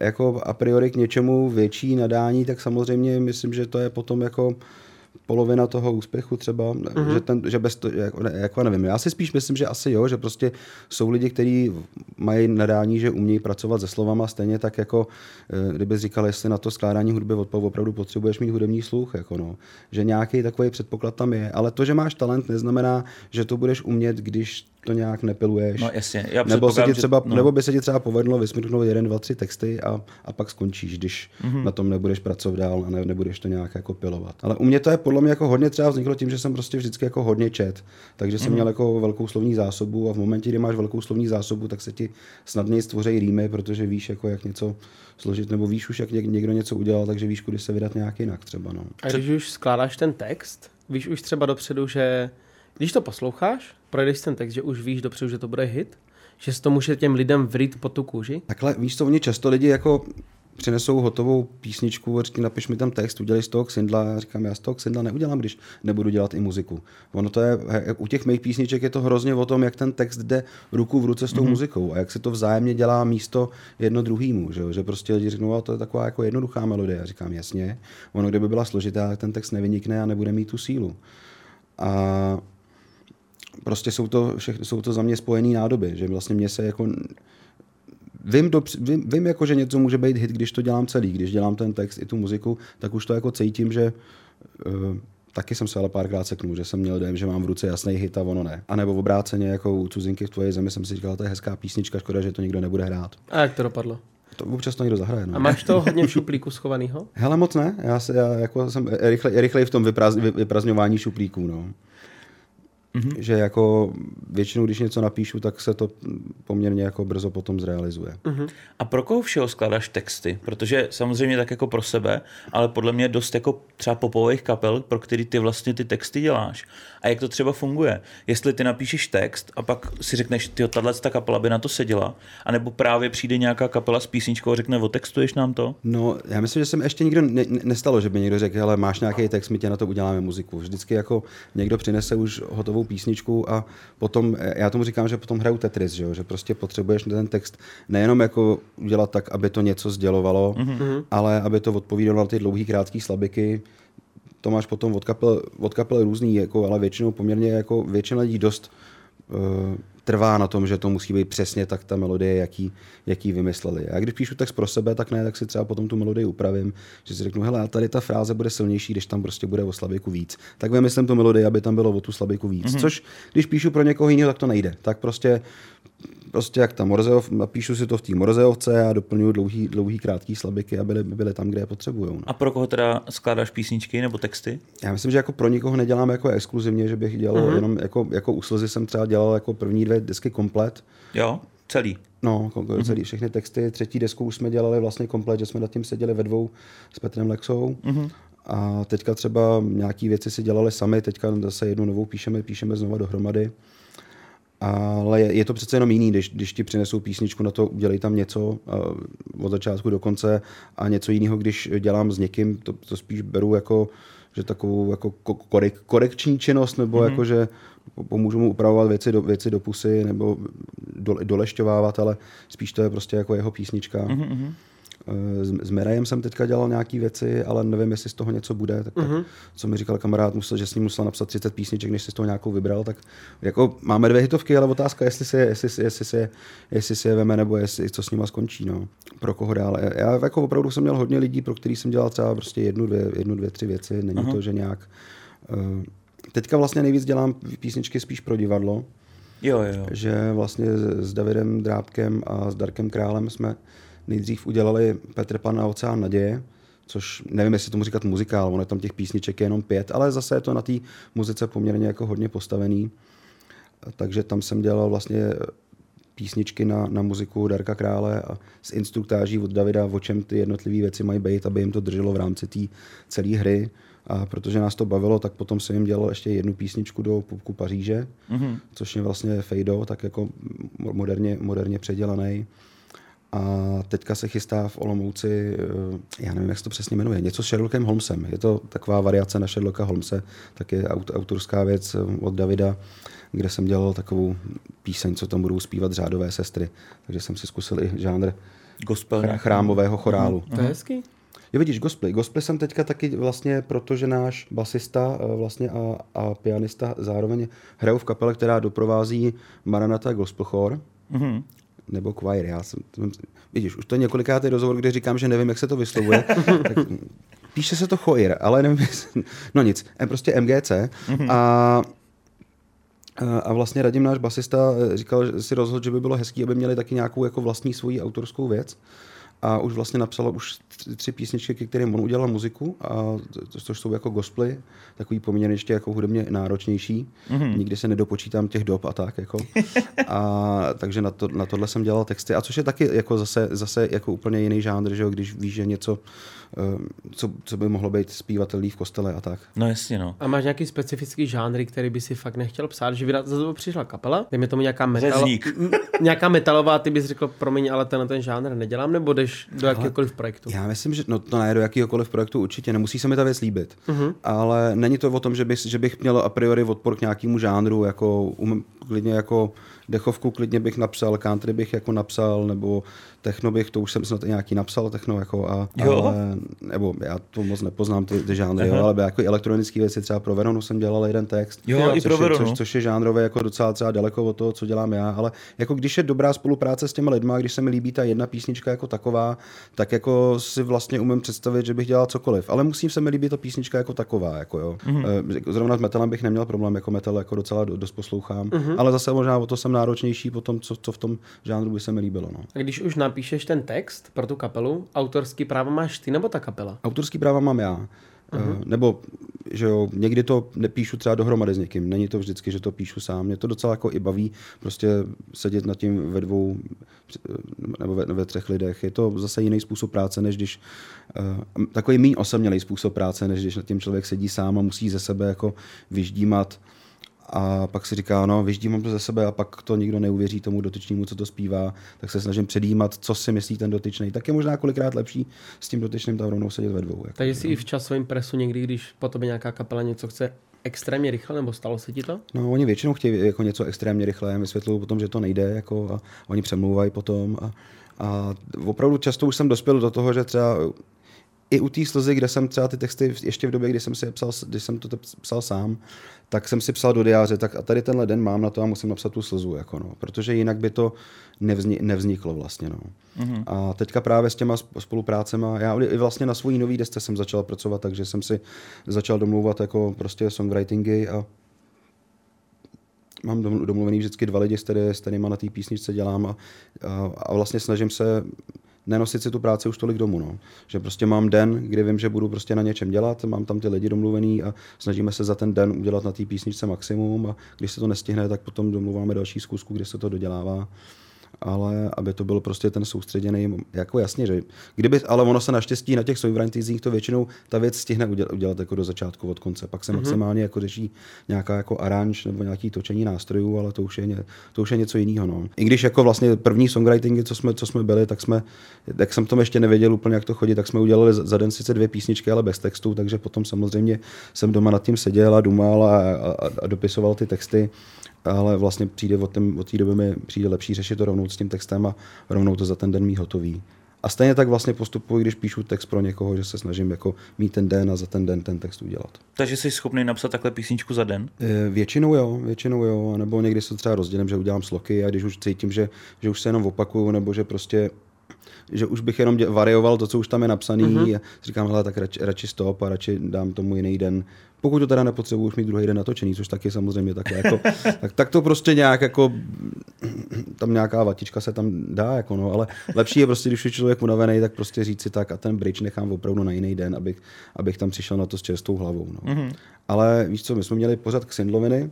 jako a priori k něčemu větší nadání, tak samozřejmě myslím, že to je potom jako polovina toho úspěchu třeba, mm-hmm. že, ten, že bez to, jako, ne, jako nevím, já si spíš myslím, že asi jo, že prostě jsou lidi, kteří mají nadání, že umějí pracovat se slovama stejně tak jako, eh, kdyby říkal, jestli na to skládání hudby opravdu potřebuješ mít hudební sluch, jako no. že nějaký takový předpoklad tam je, ale to, že máš talent, neznamená, že to budeš umět, když to nějak nepiluješ. No jasně. Já nebo, se ti třeba, že, no. nebo by se ti třeba povedlo vysmrknout jeden, dva, tři texty a, a pak skončíš, když mm-hmm. na tom nebudeš pracovat dál a ne, nebudeš to nějak jako pilovat. Ale u mě to je podle mě jako hodně třeba vzniklo tím, že jsem prostě vždycky jako hodně čet. Takže jsem mm-hmm. měl jako velkou slovní zásobu a v momentě, kdy máš velkou slovní zásobu, tak se ti snadněji stvoří rýmy, protože víš, jako jak něco složit, nebo víš už, jak někdo něco udělal, takže víš, kudy se vydat nějak jinak třeba. No. A když už skládáš ten text, víš už třeba dopředu, že když to posloucháš, projdeš ten text, že už víš dopředu, že to bude hit, že se to může těm lidem vrít po tu kůži? Takhle, víš co, oni často lidi jako přinesou hotovou písničku a říkají, napiš mi tam text, udělej z toho ksindla. Já říkám, já z toho ksindla neudělám, když nebudu dělat i muziku. Ono to je, u těch mých písniček je to hrozně o tom, jak ten text jde ruku v ruce s tou mm-hmm. muzikou a jak se to vzájemně dělá místo jedno druhýmu. Že, že prostě lidi řeknou, to je taková jako jednoduchá melodie. Já říkám, jasně, ono kdyby byla složitá, ten text nevynikne a nebude mít tu sílu. A prostě jsou to, všechny, jsou to za mě spojené nádoby, že vlastně mě se jako Vím, do, vím, vím jako, že něco může být hit, když to dělám celý. Když dělám ten text i tu muziku, tak už to jako cítím, že uh, taky jsem se ale párkrát seknul, že jsem měl dojem, že mám v ruce jasný hit a ono ne. A nebo v obráceně, jako u cuzinky v tvoje zemi jsem si říkal, to je hezká písnička, škoda, že to nikdo nebude hrát. A jak to dopadlo? To občas to někdo zahraje. No. A máš to hodně v šuplíku schovanýho? Hele, moc ne. Já, se, já jako jsem rychle, rychlej v tom vyprazňování šuplíků. No. Mm-hmm. Že jako většinou, když něco napíšu, tak se to poměrně jako brzo potom zrealizuje. Mm-hmm. A pro koho všeho skládáš texty? Protože samozřejmě tak jako pro sebe, ale podle mě dost jako třeba popových kapel, pro který ty vlastně ty texty děláš. A jak to třeba funguje? Jestli ty napíšeš text a pak si řekneš, ty tahle ta kapela by na to seděla, anebo právě přijde nějaká kapela s písničkou a řekne, otextuješ nám to? No, já myslím, že jsem ještě nikdo ne, nestalo, že by někdo řekl, ale máš nějaký text, my tě na to uděláme muziku. Vždycky jako někdo přinese už hotovou novou písničku a potom, já tomu říkám, že potom hraju Tetris, že, jo? že prostě potřebuješ ten text nejenom jako udělat tak, aby to něco sdělovalo, mm-hmm. ale aby to odpovídalo na ty dlouhý, krátký slabiky, to máš potom od kapel, od kapel různý, jako, ale většinou poměrně jako většina lidí dost uh, trvá na tom, že to musí být přesně tak ta melodie, jaký, jaký vymysleli. A když píšu text pro sebe, tak ne, tak si třeba potom tu melodii upravím, že si řeknu, hele, tady ta fráze bude silnější, když tam prostě bude o slabiku víc. Tak vymyslím tu melodii, aby tam bylo o tu slabiku víc. Mm-hmm. Což když píšu pro někoho jiného, tak to nejde. Tak prostě prostě jak ta Morzeov, napíšu si to v té Morzeovce a doplňuji dlouhý, dlouhý, krátký slabiky, aby byly, byly tam, kde je potřebují. No. A pro koho teda skládáš písničky nebo texty? Já myslím, že jako pro nikoho nedělám jako exkluzivně, že bych dělal uh-huh. jenom jako, jako u Slzy jsem třeba dělal jako první dvě desky komplet. Jo, celý. No, uh-huh. celý, všechny texty. Třetí desku už jsme dělali vlastně komplet, že jsme nad tím seděli ve dvou s Petrem Lexou. Uh-huh. A teďka třeba nějaký věci si dělali sami, teďka zase jednu novou píšeme, píšeme znova dohromady. Ale je, je to přece jenom jiný, když, když ti přinesou písničku na to, udělej tam něco uh, od začátku do konce a něco jiného, když dělám s někým, to, to spíš beru jako, že takovou jako korek, korekční činnost, nebo mm-hmm. jako, že pomůžu mu upravovat věci do, věci do pusy, nebo do, dolešťovávat, ale spíš to je prostě jako jeho písnička. Mm-hmm. S, s Mirajem jsem teďka dělal nějaké věci, ale nevím, jestli z toho něco bude. Tak, mm-hmm. tak co mi říkal kamarád, musel, že s ním musel napsat 30 písniček, než si z toho nějakou vybral. Tak jako máme dvě hitovky, ale otázka, jestli si, jestli, jestli, si, jestli si je veme, nebo jestli, co s nima skončí. No. Pro koho dále. Já jako opravdu jsem měl hodně lidí, pro který jsem dělal třeba prostě jednu, dvě, jednu, dvě tři věci. Není Aha. to, že nějak... Uh, teďka vlastně nejvíc dělám písničky spíš pro divadlo. Jo, jo. Že vlastně s Davidem Drábkem a s Darkem Králem jsme nejdřív udělali Petr Pan na Oceán naděje, což nevím, jestli tomu říkat muzikál, ono je tam těch písniček je jenom pět, ale zase je to na té muzice poměrně jako hodně postavený. Takže tam jsem dělal vlastně písničky na, na muziku Darka Krále a s instruktáží od Davida, o čem ty jednotlivé věci mají být, aby jim to drželo v rámci té celé hry. A protože nás to bavilo, tak potom jsem jim dělal ještě jednu písničku do Pupku Paříže, mm-hmm. což je vlastně Fejdo, tak jako moderně, moderně předělaný. A teďka se chystá v Olomouci, eh, já nevím, jak se to přesně jmenuje, něco s Sherlockem Holmesem. Je to taková variace na Sherlocka Holmese, tak je aut, autorská věc eh, od Davida, kde jsem dělal takovou píseň, co tam budou zpívat řádové sestry. Takže jsem si zkusil i žánr Gospel. chrá- chrámového chorálu. To je hezký. Jo, vidíš, gospel. Gospel jsem teďka taky vlastně, protože náš basista eh, vlastně a, a pianista zároveň hrajou v kapele, která doprovází Maranata Gospel Chor, Mhm. nebo choir. Já jsem, vidíš, už to je několikátý rozhovor, kde říkám, že nevím, jak se to vyslovuje. tak, píše se to choir, ale nevím, no nic, prostě MGC. A a- a vlastně Radim, náš basista, eh, říkal, že si rozhodl, že by bylo hezký, aby měli taky nějakou jako vlastní svoji autorskou věc. A už vlastně napsal už tři- tři písničky, ke kterým on udělal muziku, a to, což jsou jako gospely, takový poměrně ještě jako hudebně náročnější. Mm-hmm. Nikdy se nedopočítám těch dob a tak. Jako. A takže na, to, na tohle jsem dělal texty. A což je taky jako zase, zase jako úplně jiný žánr, že jo, když víš, že něco, co, co by mohlo být zpívatelný v kostele a tak. No jasně, no. A máš nějaký specifický žánry, který by si fakt nechtěl psát, že by za to přišla kapela, dejme tomu nějaká metal, m- nějaká metalová, ty bys řekl, promiň, ale tenhle ten žánr nedělám, nebo jdeš do jakéhokoliv projektu? Já myslím, že no, to ne do jakýhokoliv projektu určitě, nemusí se mi ta věc líbit. Uh-huh. Ale není to o tom, že bych, že bych měl a priori odpor k nějakému žánru, jako um, klidně jako dechovku klidně bych napsal, country bych jako napsal, nebo techno bych, to už jsem snad i nějaký napsal, techno jako a, Jo? ale, nebo já to moc nepoznám ty, ty žánry, jo, ale jako elektronické věci, třeba pro Veronu jsem dělal jeden text, Jo, i což pro je, Veronu. což, což je žánrově jako docela třeba daleko od toho, co dělám já, ale jako když je dobrá spolupráce s těma lidma, když se mi líbí ta jedna písnička jako taková, tak jako si vlastně umím představit, že bych dělal cokoliv. Ale musím se mi líbit ta písnička jako taková, jako jo. Mm-hmm. Zrovna s metalem bych neměl problém, jako metal jako docela do- dost poslouchám, mm-hmm. ale zase možná o to jsem náročnější po tom, co, co v tom žánru by se mi líbilo. No. A když už napíšeš ten text pro tu kapelu, autorský právo máš ty nebo ta kapela? Autorský práva mám já. Uh-huh. Nebo, že jo, někdy to nepíšu třeba dohromady s někým. Není to vždycky, že to píšu sám. Mě to docela jako i baví prostě sedět nad tím ve dvou nebo ve, ve třech lidech. Je to zase jiný způsob práce, než když uh, takový méně osamělý způsob práce, než když nad tím člověk sedí sám a musí ze sebe jako vyždímat a pak si říká, no, vyždímám to ze sebe a pak to nikdo neuvěří tomu dotyčnému, co to zpívá, tak se snažím předjímat, co si myslí ten dotyčný. Tak je možná kolikrát lepší s tím dotyčným tam rovnou sedět ve dvou. Jako. Takže si i v časovém presu někdy, když po tobě nějaká kapela něco chce extrémně rychle, nebo stalo se ti to? No, oni většinou chtějí jako něco extrémně rychle, vysvětlují potom, že to nejde, jako, a oni přemlouvají potom. A, a opravdu často už jsem dospěl do toho, že třeba i u té slzy, kde jsem třeba ty texty ještě v době, kdy jsem si je psal, když jsem to psal sám, tak jsem si psal do diáře, tak a tady tenhle den mám na to a musím napsat tu slzu, jako no, protože jinak by to nevzni, nevzniklo vlastně. No. Mm-hmm. A teďka právě s těma sp- spoluprácema, já i vlastně na svojí nový desce jsem začal pracovat, takže jsem si začal domlouvat jako prostě songwritingy a mám dom- domluvený vždycky dva lidi, s, který, s kterýma na té písničce dělám a, a, a vlastně snažím se nenosit si tu práci už tolik domů. No. Že prostě mám den, kdy vím, že budu prostě na něčem dělat, mám tam ty lidi domluvený a snažíme se za ten den udělat na té písničce maximum a když se to nestihne, tak potom domluváme další zkusku, kde se to dodělává ale aby to byl prostě ten soustředěný, jako jasně, že kdyby, ale ono se naštěstí na těch songwritingzích to většinou ta věc stihne udělat, udělat jako do začátku od konce, pak se mm-hmm. maximálně jako řeší nějaká jako aranž nebo nějaký točení nástrojů, ale to už je, to už je něco jiného. No. I když jako vlastně první songwritingy, co jsme, co jsme byli, tak jsme, jak jsem tom ještě nevěděl úplně, jak to chodí, tak jsme udělali za za den sice dvě písničky, ale bez textu, takže potom samozřejmě jsem doma nad tím seděl a dumal a, a, a dopisoval ty texty ale vlastně přijde od, tém, od té doby mi přijde lepší řešit to rovnou s tím textem a rovnou to za ten den mít hotový. A stejně tak vlastně postupuji, když píšu text pro někoho, že se snažím jako mít ten den a za ten den ten text udělat. Takže jsi schopný napsat takhle písničku za den? E, Většinou jo, většinou jo, nebo někdy se třeba rozdělím, že udělám sloky a když už cítím, že, že už se jenom opakuju, nebo že prostě že už bych jenom dě- varioval to, co už tam je napsaný mm-hmm. a říkám, hele, tak radši, radši stop a radši dám tomu jiný den. Pokud to teda nepotřebuji už mít druhý den natočený, což taky samozřejmě takhle jako, tak, tak, to prostě nějak jako, tam nějaká vatička se tam dá, jako no, ale lepší je prostě, když je člověk unavený, tak prostě říct si tak a ten bridge nechám opravdu na jiný den, abych, abych tam přišel na to s čerstvou hlavou. No. Mm-hmm. Ale víš co, my jsme měli pořád Xindloviny.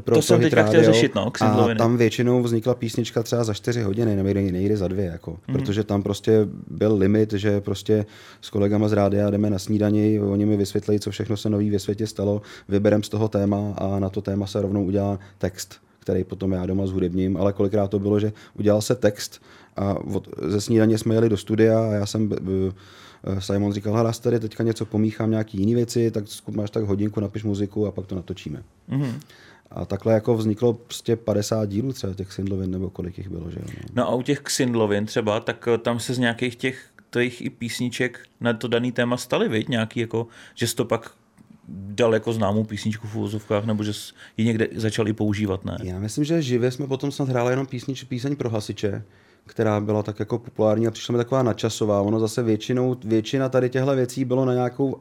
Pro To jsem teďka chtěl Radio řešit, no, A tam většinou vznikla písnička třeba za 4 hodiny, nebo nejde, za dvě, jako. Mm. protože tam prostě byl limit, že prostě s kolegama z rádia jdeme na snídani, oni mi vysvětlí, co všechno se nový ve světě stalo, vyberem z toho téma a na to téma se rovnou udělá text který potom já doma zhudebním, ale kolikrát to bylo, že udělal se text a od, ze snídaně jsme jeli do studia a já jsem Simon říkal, hele, tady teďka něco pomíchám, nějaký jiné věci, tak máš tak hodinku, napiš muziku a pak to natočíme. Mm-hmm. A takhle jako vzniklo prostě 50 dílů třeba těch Sindlovin, nebo kolik jich bylo, že jo. No. no a u těch Sindlovin třeba, tak eh, tam se z nějakých těch těch i písniček na to daný téma staly, viď? Nějaký jako, že jsi to pak dal jako známou písničku v úvozovkách, nebo že ji někde začal i používat, ne? Já myslím, že živě jsme potom snad hráli jenom písnič, píseň pro hasiče, která byla tak jako populární a přišla mi taková nadčasová. Ono zase většinou, většina tady těchto věcí bylo na nějakou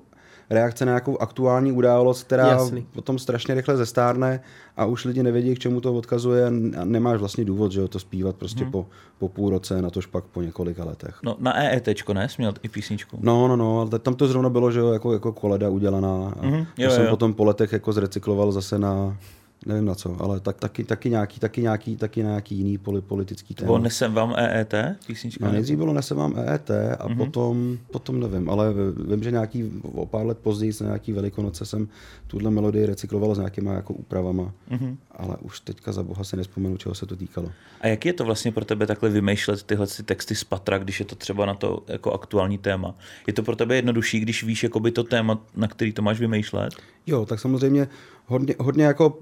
reakce na nějakou aktuální událost, která Jasný. potom strašně rychle zestárne a už lidi nevědí, k čemu to odkazuje a nemáš vlastně důvod, že to zpívat prostě hmm. po, po půl roce, na tož pak po několika letech. No na EET, ne? Jsi měl i písničku. No, no, no, ale tam to zrovna bylo, že jo, jako, jako koleda udělaná. A mm-hmm. jo, jsem jo. potom po letech jako zrecykloval zase na, nevím na co, ale tak, taky, taky, nějaký, taky, nějaký, taky nějaký jiný politický téma. Bylo Nesem vám EET písnička? No, nejdřív bylo Nesem vám EET a mm-hmm. potom, potom nevím, ale vím, že nějaký o pár let později na nějaký velikonoce jsem tuhle melodii recykloval s nějakýma jako úpravama, mm-hmm. ale už teďka za boha si nespomenu, čeho se to týkalo. A jak je to vlastně pro tebe takhle vymýšlet tyhle ty texty z patra, když je to třeba na to jako aktuální téma? Je to pro tebe jednodušší, když víš jakoby to téma, na který to máš vymýšlet? Jo, tak samozřejmě hodně, hodně jako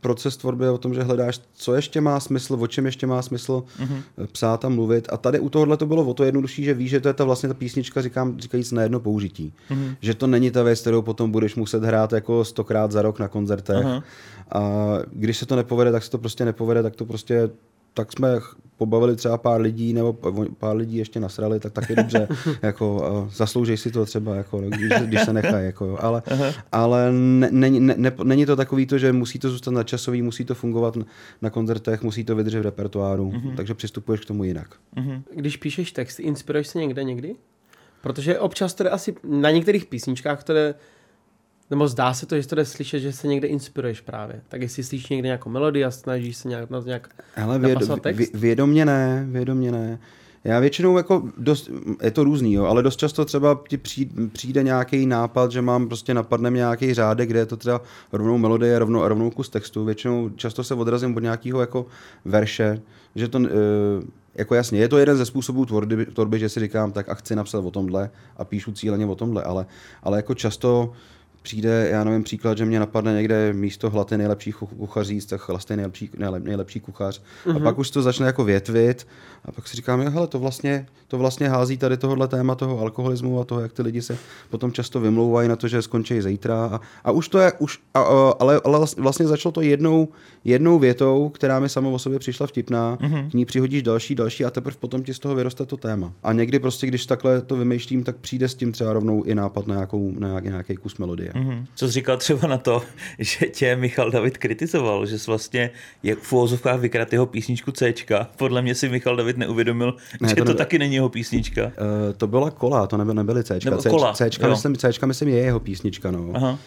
proces tvorby je o tom, že hledáš, co ještě má smysl, o čem ještě má smysl mm-hmm. psát a mluvit. A tady u tohohle to bylo o to jednodušší, že víš, že to je ta vlastně ta písnička, říkám, říkajíc na jedno použití. Mm-hmm. Že to není ta věc, kterou potom budeš muset hrát jako stokrát za rok na koncertech. Uh-huh. A když se to nepovede, tak se to prostě nepovede, tak to prostě tak jsme pobavili třeba pár lidí, nebo pár lidí ještě nasrali, tak taky dobře, jako, zasloužej si to třeba, jako, když, když se nechají, jako, ale, ale ne, není, ne, ne, není to takový to, že musí to zůstat na časový, musí to fungovat na koncertech, musí to vydržet v repertoáru, uh-huh. takže přistupuješ k tomu jinak. Uh-huh. Když píšeš text, inspiruješ se někde někdy? Protože občas to asi na některých písničkách, které nebo zdá se to, že to jde slyšet, že se někde inspiruješ právě. Tak jestli slyšíš někde nějakou melodii a snažíš se nějak, na to nějak Ale věd, text? Vědomě ne, vědomě ne. Já většinou jako dost, je to různý, jo, ale dost často třeba ti přijde, přijde nějaký nápad, že mám prostě napadne nějaký řádek, kde je to třeba rovnou melodie, rovnou, rovnou kus textu. Většinou často se odrazím od nějakého jako verše, že to, e, jako jasně, je to jeden ze způsobů tvorby, tvorby, že si říkám, tak a chci napsat o tomhle a píšu cíleně o tomhle, ale, ale jako často přijde, já nevím, příklad, že mě napadne někde místo hlaty nejlepší kuchaří, tak chlastej nejlepší, nejlepší kuchař. Mm-hmm. A mhm. pak už to začne jako větvit a pak si říkám, hele, to vlastně, to vlastně hází tady tohohle téma toho alkoholismu a toho, jak ty lidi se potom často vymlouvají na to, že skončí zítra. A, a už to je, už, a, a, ale, ale vlastně začalo to jednou, jednou větou, která mi sama o sobě přišla vtipná, mm-hmm. k ní přihodíš další, další a teprve potom ti z toho vyroste to téma. A někdy prostě, když takhle to vymýšlím, tak přijde s tím třeba rovnou i nápad na, nějakou, na nějaký kus melodie. Mm-hmm. Co jsi říkal třeba na to, že tě Michal David kritizoval, že jsi vlastně jak v úvozovkách vykrat jeho písničku C. Podle mě si Michal David neuvědomil, ne, že to, to taky není jeho písnička. Uh, to byla kola, to nebyly, nebyly C. Nebo C, kola, C, myslím, C, myslím, je jeho písnička. No. Aha.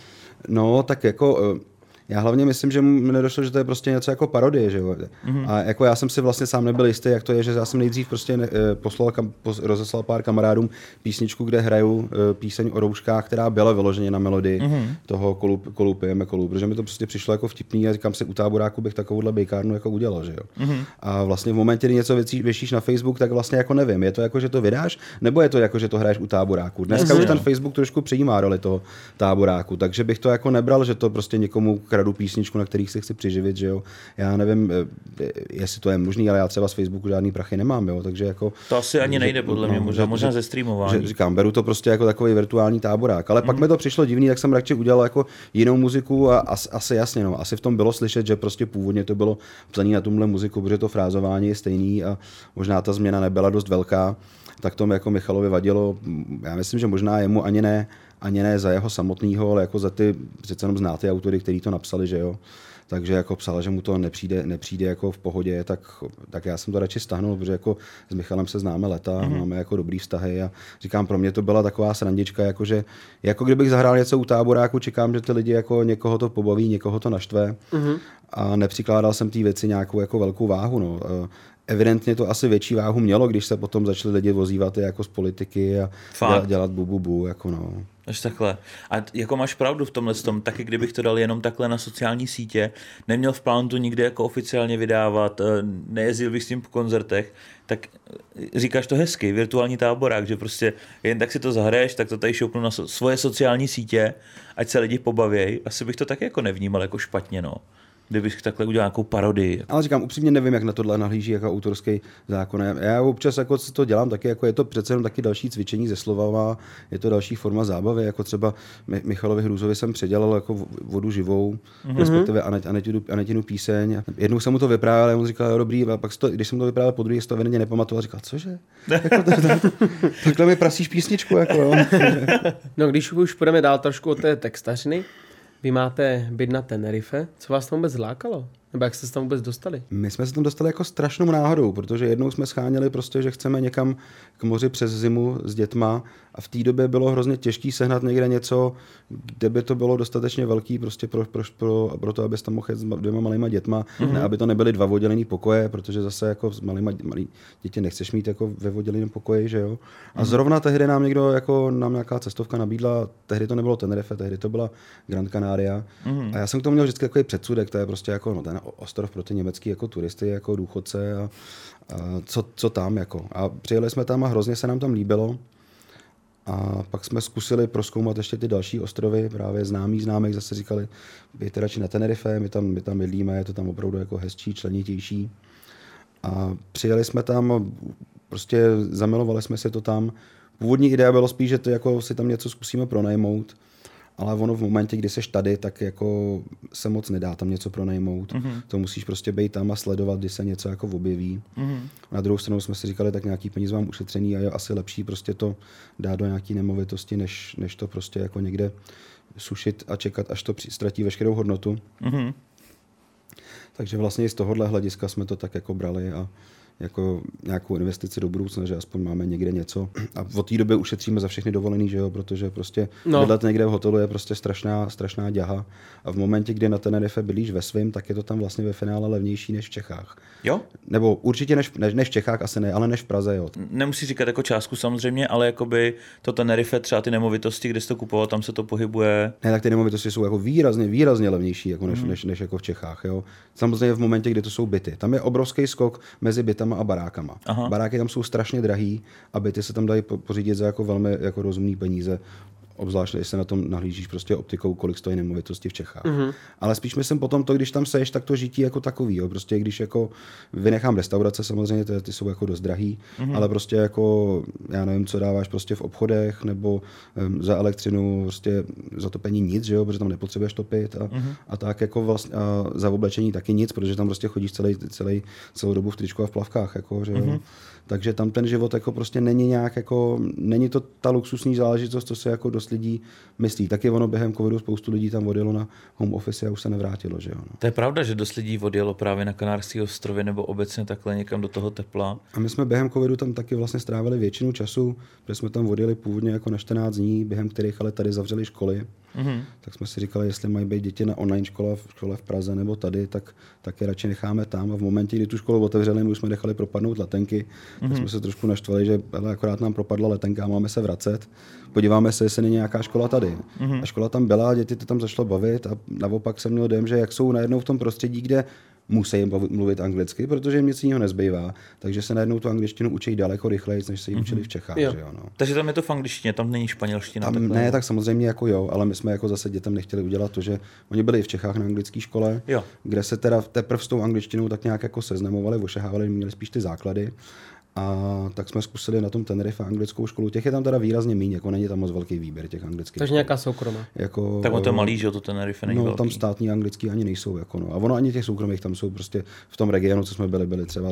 No, tak jako uh, já hlavně myslím, že mi nedošlo, že to je prostě něco jako parodie, že jo. Mm-hmm. A jako já jsem si vlastně sám nebyl jistý, jak to je, že já jsem nejdřív prostě ne, eh, poslal, kam, pos, rozeslal pár kamarádům písničku, kde hraju uh, píseň o rouškách, která byla vyloženě na melodii mm-hmm. toho kolup, kolup, jeme kolup, protože mi to prostě přišlo jako vtipný a říkám si, u táboráku bych takovouhle bejkárnu jako udělal, že jo. Mm-hmm. A vlastně v momentě, kdy něco věcí, věšíš na Facebook, tak vlastně jako nevím, je to jako, že to vydáš, nebo je to jako, že to hraješ u táboráku. Dneska už ten Facebook trošku přijímá roli toho táboráku, takže bych to jako nebral, že to prostě někomu kradu písničku, na kterých se chci přiživit, že jo. Já nevím, eh, jestli to je možné, ale já třeba z Facebooku žádný prachy nemám, jo, takže jako... To asi ani nejde, podle mě, no, možná, možná ze streamování. Že, říkám, beru to prostě jako takový virtuální táborák, ale mm. pak mhm. mi to přišlo divný, tak jsem radši udělal jako jinou muziku a as, asi jasně, no, asi v tom bylo slyšet, že prostě původně to bylo psaný na tomhle muziku, protože to frázování je stejný a možná ta změna nebyla dost velká tak to mi jako Michalovi vadilo. Já myslím, že možná jemu ani ne, ani ne za jeho samotného, ale jako za ty, přece jenom znáte autory, kteří to napsali, že jo. Takže jako psal, že mu to nepřijde, nepřijde jako v pohodě, tak, tak já jsem to radši stahnul, protože jako s Michalem se známe leta, mm-hmm. máme jako dobrý vztahy a říkám, pro mě to byla taková srandička, jako že jako kdybych zahrál něco u táboráku, čekám, že ty lidi jako někoho to pobaví, někoho to naštve mm-hmm. a nepřikládal jsem té věci nějakou jako velkou váhu. No evidentně to asi větší váhu mělo, když se potom začali lidi vozívat jako z politiky a Fakt. dělat, dělat bu, bu, bu, jako no. Až takhle. A jako máš pravdu v tomhle tom, taky kdybych to dal jenom takhle na sociální sítě, neměl v plánu to nikdy jako oficiálně vydávat, eh, nejezdil bych s tím po koncertech, tak eh, říkáš to hezky, virtuální táborák, že prostě jen tak si to zahraješ, tak to tady šoupnu na svoje sociální sítě, ať se lidi pobavějí. Asi bych to taky jako nevnímal jako špatně, no. Kdybych takhle udělal nějakou parodii. Ale říkám, upřímně nevím, jak na tohle nahlíží jako autorský zákon. Já občas jako to dělám taky, jako je to přece jenom taky další cvičení ze slovama, je to další forma zábavy, jako třeba Mi- Michalovi Hruzovi jsem předělal jako vodu živou, mm-hmm. respektive Anet, Anetinu, Anetinu píseň. Jednou jsem mu to vyprávěl, a on říkal, jo, dobrý, a pak to, když jsem to vyprávěl po druhé, to evidentně nepamatoval, říkal, cože? jako, to, to, to, takhle mi prasíš písničku, jako jo. No když už půjdeme dál trošku od té textařiny, vy máte byt na Tenerife, co vás tam vůbec zlákalo? Nebo jak jste se tam vůbec dostali? My jsme se tam dostali jako strašnou náhodou, protože jednou jsme scháněli prostě, že chceme někam k moři přes zimu s dětma a v té době bylo hrozně těžký sehnat někde něco, kde by to bylo dostatečně velký prostě pro, pro, pro, pro to, aby tam mohl s ma- dvěma malýma dětma, mm-hmm. ne, aby to nebyly dva oddělený pokoje, protože zase jako s malýma malý děti nechceš mít jako ve odděleném pokoji, že jo. A mm-hmm. zrovna tehdy nám někdo jako nám nějaká cestovka nabídla, tehdy to nebylo Tenerife, tehdy to byla Gran Canaria. Mm-hmm. A já jsem k tomu měl vždycky takový předsudek, to je prostě jako no, ten ostrov pro ty německý jako turisty, jako důchodce a, a co, co tam jako. A přijeli jsme tam a hrozně se nám tam líbilo. A pak jsme zkusili proskoumat ještě ty další ostrovy, právě známí známek zase říkali, bějte radši na Tenerife, my tam, my tam bydlíme, je to tam opravdu jako hezčí, členitější. A přijeli jsme tam, prostě zamilovali jsme se to tam. Původní idea bylo spíš, že to jako si tam něco zkusíme pronajmout, ale ono v momentě, kdy seš tady, tak jako se moc nedá tam něco pronajmout. Mm-hmm. To musíš prostě být tam a sledovat, kdy se něco jako objeví. Mm-hmm. Na druhou stranu jsme si říkali, tak nějaký peníze mám ušetřený a je asi lepší prostě to dát do nějaký nemovitosti, než, než to prostě jako někde sušit a čekat, až to ztratí veškerou hodnotu. Mhm. Takže vlastně i z tohohle hlediska jsme to tak jako brali a jako nějakou investici do budoucna, že aspoň máme někde něco. A od té doby ušetříme za všechny dovolený, že jo, protože prostě No. bydlet někde v hotelu je prostě strašná, strašná děha. A v momentě, kdy na Tenerife bydlíš ve svém, tak je to tam vlastně ve finále levnější než v Čechách. Jo? Nebo určitě než, než, než v Čechách asi ne, ale než v Praze, jo. Nemusí říkat jako částku samozřejmě, ale jakoby to Tenerife, třeba ty nemovitosti, kde jsi to kupoval, tam se to pohybuje. Ne, tak ty nemovitosti jsou jako výrazně, výrazně levnější jako než, mm. než, než, jako v Čechách. Jo. Samozřejmě v momentě, kdy to jsou byty. Tam je obrovský skok mezi bytama a barákama. Aha. Baráky tam jsou strašně drahý a byty se tam dají po- pořídit za jako velmi jako rozumný peníze. Obzvlášť, když se na tom nahlížíš prostě optikou, kolik stojí nemovitosti v Čechách. Mm-hmm. Ale spíš myslím potom to, když tam seš, tak to žití jako takový. Jo. Prostě když jako vynechám restaurace, samozřejmě ty, ty jsou jako dost drahý, mm-hmm. ale prostě jako, já nevím, co dáváš prostě v obchodech, nebo um, za elektřinu, prostě za topení nic, že jo, protože tam nepotřebuješ topit a, mm-hmm. a tak jako vlastně a za oblečení taky nic, protože tam prostě chodíš celý, celý, celou dobu v tričku a v plavkách, jako, že jo. Mm-hmm. Takže tam ten život jako prostě není nějak jako, není to ta luxusní záležitost, co se jako dost lidí myslí. Taky ono během covidu spoustu lidí tam odjelo na home office a už se nevrátilo, že jo. No. To je pravda, že dost lidí odjelo právě na Kanárské ostrovy nebo obecně takhle někam do toho tepla. A my jsme během covidu tam taky vlastně strávili většinu času, protože jsme tam odjeli původně jako na 14 dní, během kterých ale tady zavřeli školy. Mm-hmm. Tak jsme si říkali, jestli mají být děti na online škole, v škole v Praze nebo tady, tak, tak je radši necháme tam. A v momentě, kdy tu školu otevřeli, my už jsme nechali propadnout letenky, mm-hmm. tak jsme se trošku naštvali, že hele, akorát nám propadla letenka a máme se vracet. Podíváme se, jestli není nějaká škola tady. Mm-hmm. A škola tam byla, děti to tam zašlo bavit a naopak jsem měl dojem, že jak jsou najednou v tom prostředí, kde musí mluvit anglicky, protože jim nic jiného nezbývá. Takže se najednou tu angličtinu učí daleko rychleji, než se ji učili v Čechách. Jo. Že jo, no. Takže tam je to v angličtině, tam není španělština. Tam, takhle. ne, tak samozřejmě jako jo, ale my jsme jako zase dětem nechtěli udělat to, že oni byli v Čechách na anglické škole, Jo. kde se teda teprve s tou angličtinou tak nějak jako seznamovali, ošahávali, měli spíš ty základy. A tak jsme zkusili na tom Tenerife anglickou školu. Těch je tam teda výrazně méně, jako není tam moc velký výběr těch anglických Takže nějaká soukromá. Jako, Tak on to je malý, že to Tenerife není No, velký. tam státní anglický ani nejsou. Jako no. A ono ani těch soukromých tam jsou prostě v tom regionu, co jsme byli, byli třeba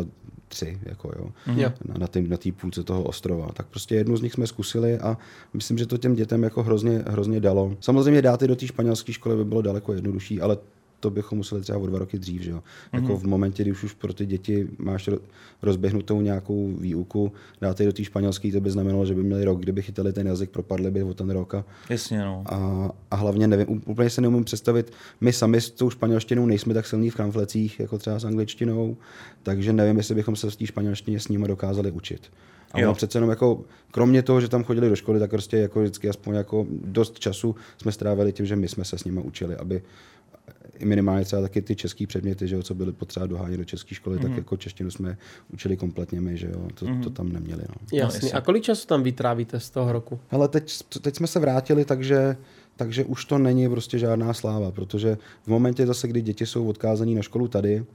tři, jako jo, Jo. na, na té na tý půlce toho ostrova. Tak prostě jednu z nich jsme zkusili a myslím, že to těm dětem jako hrozně, hrozně dalo. Samozřejmě dát je do té španělské školy by bylo daleko jednodušší, ale to bychom museli třeba o dva roky dřív, že jo. Mm-hmm. Jako v momentě, kdy už, už pro ty děti máš rozběhnutou nějakou výuku, dáte do té španělské, to by znamenalo, že by měli rok, kdyby chytali ten jazyk, propadli by o ten rok. A, Jasně, no. a, a hlavně nevím, úplně se neumím představit, my sami s tou španělštinou nejsme tak silní v kramflecích, jako třeba s angličtinou, takže nevím, jestli bychom se v té španělštině s nimi dokázali učit. A ono přece jenom jako, kromě toho, že tam chodili do školy, tak prostě jako vždycky aspoň jako dost času jsme strávili tím, že my jsme se s nimi učili, aby i minimálně třeba taky ty český předměty, že jo, co byly potřeba dohánět do české školy, mm-hmm. tak jako češtinu jsme učili kompletně my, že jo, to, mm-hmm. to tam neměli. No. Jasně. No, A kolik času tam vytrávíte z toho roku? Ale teď, teď jsme se vrátili, takže takže už to není prostě žádná sláva, protože v momentě zase, kdy děti jsou odkázané na školu tady,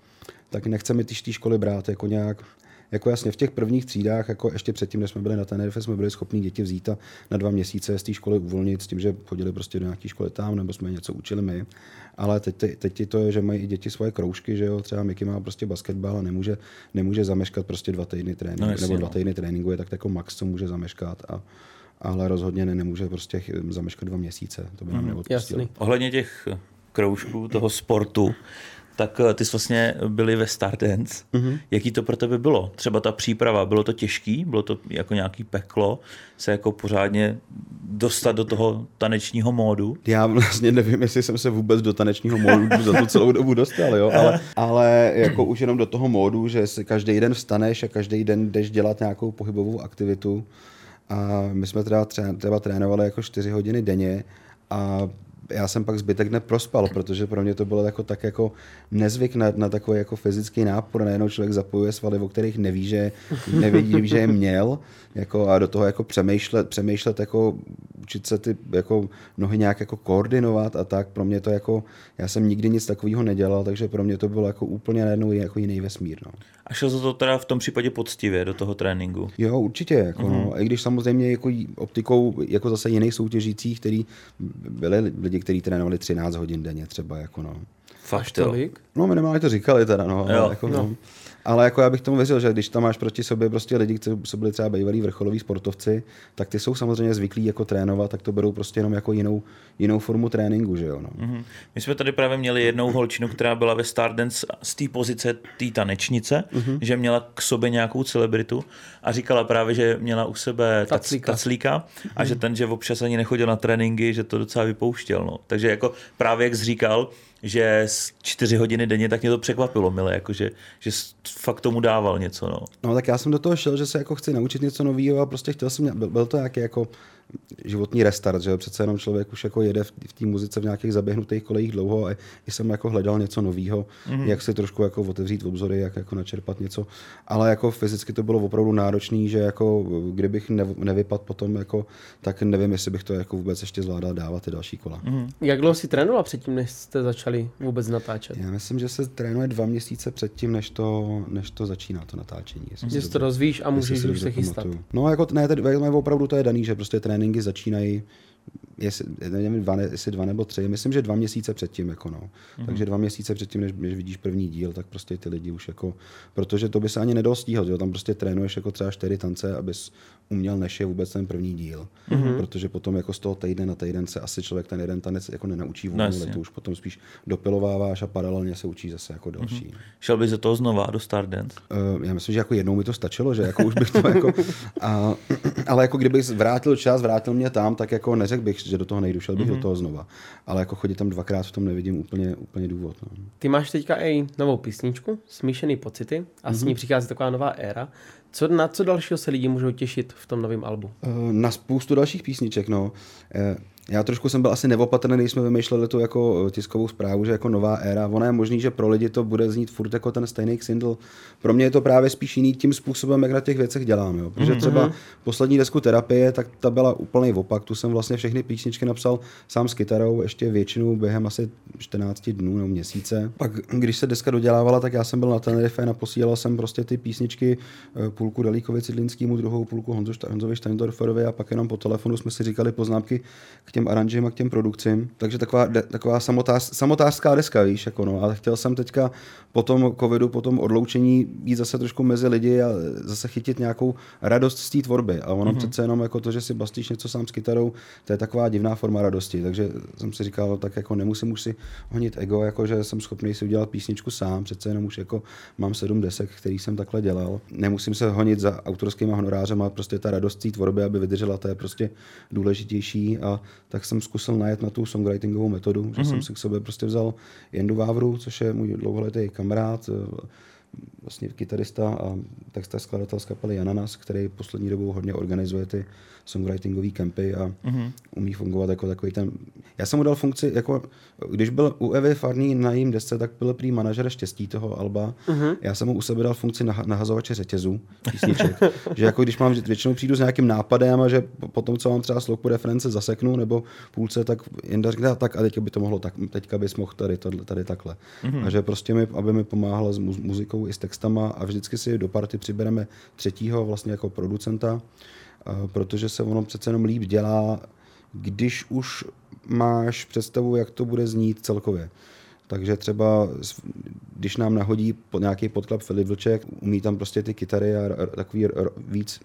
tak nechceme ty školy brát jako nějak jako jasně v těch prvních třídách, jako ještě předtím, než jsme byli na Tenerife, jsme byli schopni děti vzít a na dva měsíce z té školy uvolnit s tím, že chodili prostě do nějaké školy tam, nebo jsme něco učili my. Ale teď, teď, to je, že mají i děti svoje kroužky, že jo, třeba Miky má prostě basketbal a nemůže, nemůže zameškat prostě dva týdny tréninku, no, jasně, nebo dva no. týdny tréninku je tak jako max, co může zameškat a, ale rozhodně ne, nemůže prostě zameškat dva měsíce, to by nám mm, neodpustilo. Ohledně těch kroužků, toho sportu, tak eh, ty jsi vlastně byli ve Stardance. Mm-hmm. Jaký to pro tebe bylo? Třeba ta příprava, bylo to těžký? Bylo to jako nějaký peklo se jako pořádně dostat do toho tanečního módu? Já vlastně nevím, jestli jsem se vůbec do tanečního módu za tu celou dobu dostal, jo? Ale, ale jako už jenom do toho módu, že si každý den vstaneš a každý den jdeš dělat nějakou pohybovou aktivitu. A my jsme teda, třeba trénovali jako 4 hodiny denně a já jsem pak zbytek dne prospal, protože pro mě to bylo jako tak jako nezvyk na, na takový jako fyzický nápor. Najednou člověk zapojuje svaly, o kterých neví, že, neví, že je měl jako a do toho jako přemýšlet, přemýšlet jako učit se ty jako nohy nějak jako koordinovat a tak. Pro mě to jako, já jsem nikdy nic takového nedělal, takže pro mě to bylo jako úplně najednou jako jiný vesmír. No. A šel za to teda v tom případě poctivě do toho tréninku? Jo, určitě. Jako, mm-hmm. no. Mhm. I když samozřejmě jako optikou jako zase jiných soutěžících, který byli lidi, kteří trénovali 13 hodin denně třeba. Jako, no. Fakt tolik? No minimálně to říkali teda, no. Jo, jako, no. no. Ale jako já bych tomu věřil, že když tam máš proti sobě prostě lidi, kteří jsou byli třeba bývalí vrcholoví sportovci, tak ty jsou samozřejmě zvyklí jako trénovat, tak to berou prostě jenom jako jinou, jinou formu tréninku, že jo. No. Mm-hmm. My jsme tady právě měli jednou holčinu, která byla ve Stardance z té pozice té tanečnice, mm-hmm. že měla k sobě nějakou celebritu a říkala právě, že měla u sebe taclíka, taclíka a mm-hmm. že ten, že občas ani nechodil na tréninky, že to docela vypouštěl. No. Takže jako právě jak jsi říkal, že z čtyři hodiny denně, tak mě to překvapilo, milé, jako že, že fakt tomu dával něco. No. no tak já jsem do toho šel, že se jako chci naučit něco nového a prostě chtěl jsem, byl, byl to nějaký jako životní restart, že přece jenom člověk už jako jede v, v té muzice v nějakých zaběhnutých kolejích dlouho a i jsem jako hledal něco nového, mm-hmm. jak si trošku jako otevřít obzory, jak jako načerpat něco, ale jako fyzicky to bylo opravdu náročný, že jako kdybych ne, nevypadl potom, jako, tak nevím, jestli bych to jako vůbec ještě zvládal dávat ty další kola. Mm-hmm. Jak dlouho si trénoval předtím, než jste začali vůbec natáčet? Já myslím, že se trénuje dva měsíce předtím, než to, než to začíná, to natáčení. Že to rozvíjíš a můžeš už se chystat. No jako ne, tedy, opravdu to je daný, že prostě tréninky začínají jestli, nevím, dva, jestli dva nebo tři, myslím, že dva měsíce předtím, jako no. Mm-hmm. Takže dva měsíce předtím, než, než vidíš první díl, tak prostě ty lidi už jako, protože to by se ani nedal stíhat, jo? tam prostě trénuješ jako třeba čtyři tance, abys uměl, než je vůbec ten první díl. Mm-hmm. Protože potom jako z toho týdne na týden se asi člověk ten jeden tanec jako nenaučí v no, to už potom spíš dopilováváš a paralelně se učí zase jako další. Mm-hmm. Šel bys do toho znova, do Stardance? Uh, já myslím, že jako jednou mi to stačilo, že jako už bych to jako, a, ale jako kdybych vrátil čas, vrátil mě tam, tak jako neřekl bych, že do toho nejdu, šel bych mm-hmm. do mhm. toho znova. Ale jako chodit tam dvakrát v tom nevidím úplně, úplně důvod. No. Ty máš teďka i novou písničku, Smíšený pocity, a mm-hmm. s ní mhm. přichází taková nová éra. Co, na co dalšího se lidi můžou těšit v tom novém albu? Eh, na spoustu dalších písniček, no. Eh, já trošku jsem byl asi neopatrný, když jsme vymýšleli tu jako tiskovou zprávu, že jako nová éra. Ono je možný, že pro lidi to bude znít furt jako ten stejný single. Pro mě je to právě spíš jiný tím způsobem, jak na těch věcech dělám. Jo. Protože mm-hmm. třeba poslední desku terapie, tak ta byla úplný opak. Tu jsem vlastně všechny písničky napsal sám s kytarou, ještě většinu během asi 14 dnů nebo měsíce. Pak, když se deska dodělávala, tak já jsem byl na Tenerife a posílal jsem prostě ty písničky eh, půlku Dalíkovi Cidlinskému, druhou půlku Honzovi Steindorferovi a pak jenom po telefonu jsme si říkali poznámky k těm aranžím a k těm produkcím. Takže taková, de, taková samotář, samotářská deska, víš, jako no. Ale chtěl jsem teďka po tom covidu, po tom odloučení být zase trošku mezi lidi a zase chytit nějakou radost z té tvorby. A ono mm-hmm. přece jenom jako to, že si bastíš něco sám s kytarou, to je taková divná forma radosti. Takže jsem si říkal, tak jako nemusím už si honit ego, jako že jsem schopný si udělat písničku sám, přece jenom už jako mám sedm desek, který jsem takhle dělal. Nemusím se honit za autorskýma honorářema, prostě ta radost té tvorby, aby vydržela, to je prostě důležitější a tak jsem zkusil najet na tu songwritingovou metodu, že mm-hmm. jsem si k sobě prostě vzal Jendu Vávru, což je můj dlouholetý kamarád, vlastně kytarista a textař skladatel z kapely Jananas, který poslední dobou hodně organizuje ty songwritingové kempy a mm-hmm. umí fungovat jako takový ten... Já jsem mu dal funkci, jako když byl u Evy Farný na jím desce, tak byl prý manažer štěstí toho Alba. Mm-hmm. Já jsem mu u sebe dal funkci nah- nahazovače řetězů, písniček. že jako když mám, většinou přijdu s nějakým nápadem a že po tom, co mám třeba sloku reference zaseknu nebo půlce, tak Jenda řekne, tak a teďka by to mohlo tak, teďka bys mohl tady, tady, tady takhle. Mm-hmm. A že prostě mi, aby mi pomáhal s muzikou i s textama a vždycky si do party přibereme třetího vlastně jako producenta, protože se ono přece jenom líp dělá, když už máš představu, jak to bude znít celkově. Takže třeba, když nám nahodí nějaký podklad Filip Vlček, umí tam prostě ty kytary a takový víc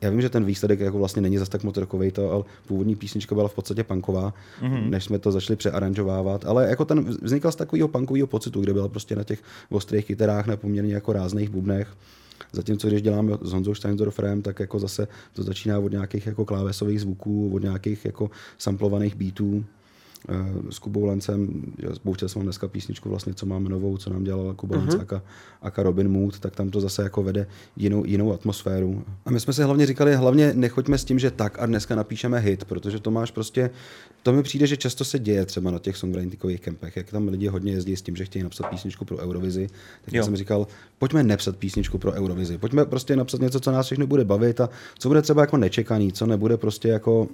já vím, že ten výsledek jako vlastně není zas tak motorkový, to, ale původní písnička byla v podstatě punková, mm-hmm. než jsme to začali přearanžovávat, ale jako ten vznikal z takového punkového pocitu, kde byla prostě na těch ostrých kytarách na poměrně jako rázných bubnech. Zatímco když děláme s Honzou Steindorferem, tak jako zase to začíná od nějakých jako klávesových zvuků, od nějakých jako samplovaných beatů. Eh, s Kubou Lencem, pouštěl jsem dneska písničku vlastně, co máme novou, co nám dělal Kuba uh-huh. Lence a, a Robin Mood, tak tam to zase jako vede jinou, jinou atmosféru. A my jsme si hlavně říkali, hlavně nechoďme s tím, že tak a dneska napíšeme hit, protože to máš prostě, to mi přijde, že často se děje třeba na těch songwritingových kempech, jak tam lidi hodně jezdí s tím, že chtějí napsat písničku pro Eurovizi, tak jo. jsem říkal, pojďme nepsat písničku pro Eurovizi, pojďme prostě napsat něco, co nás všechno bude bavit a co bude třeba jako nečekaný, co nebude prostě jako,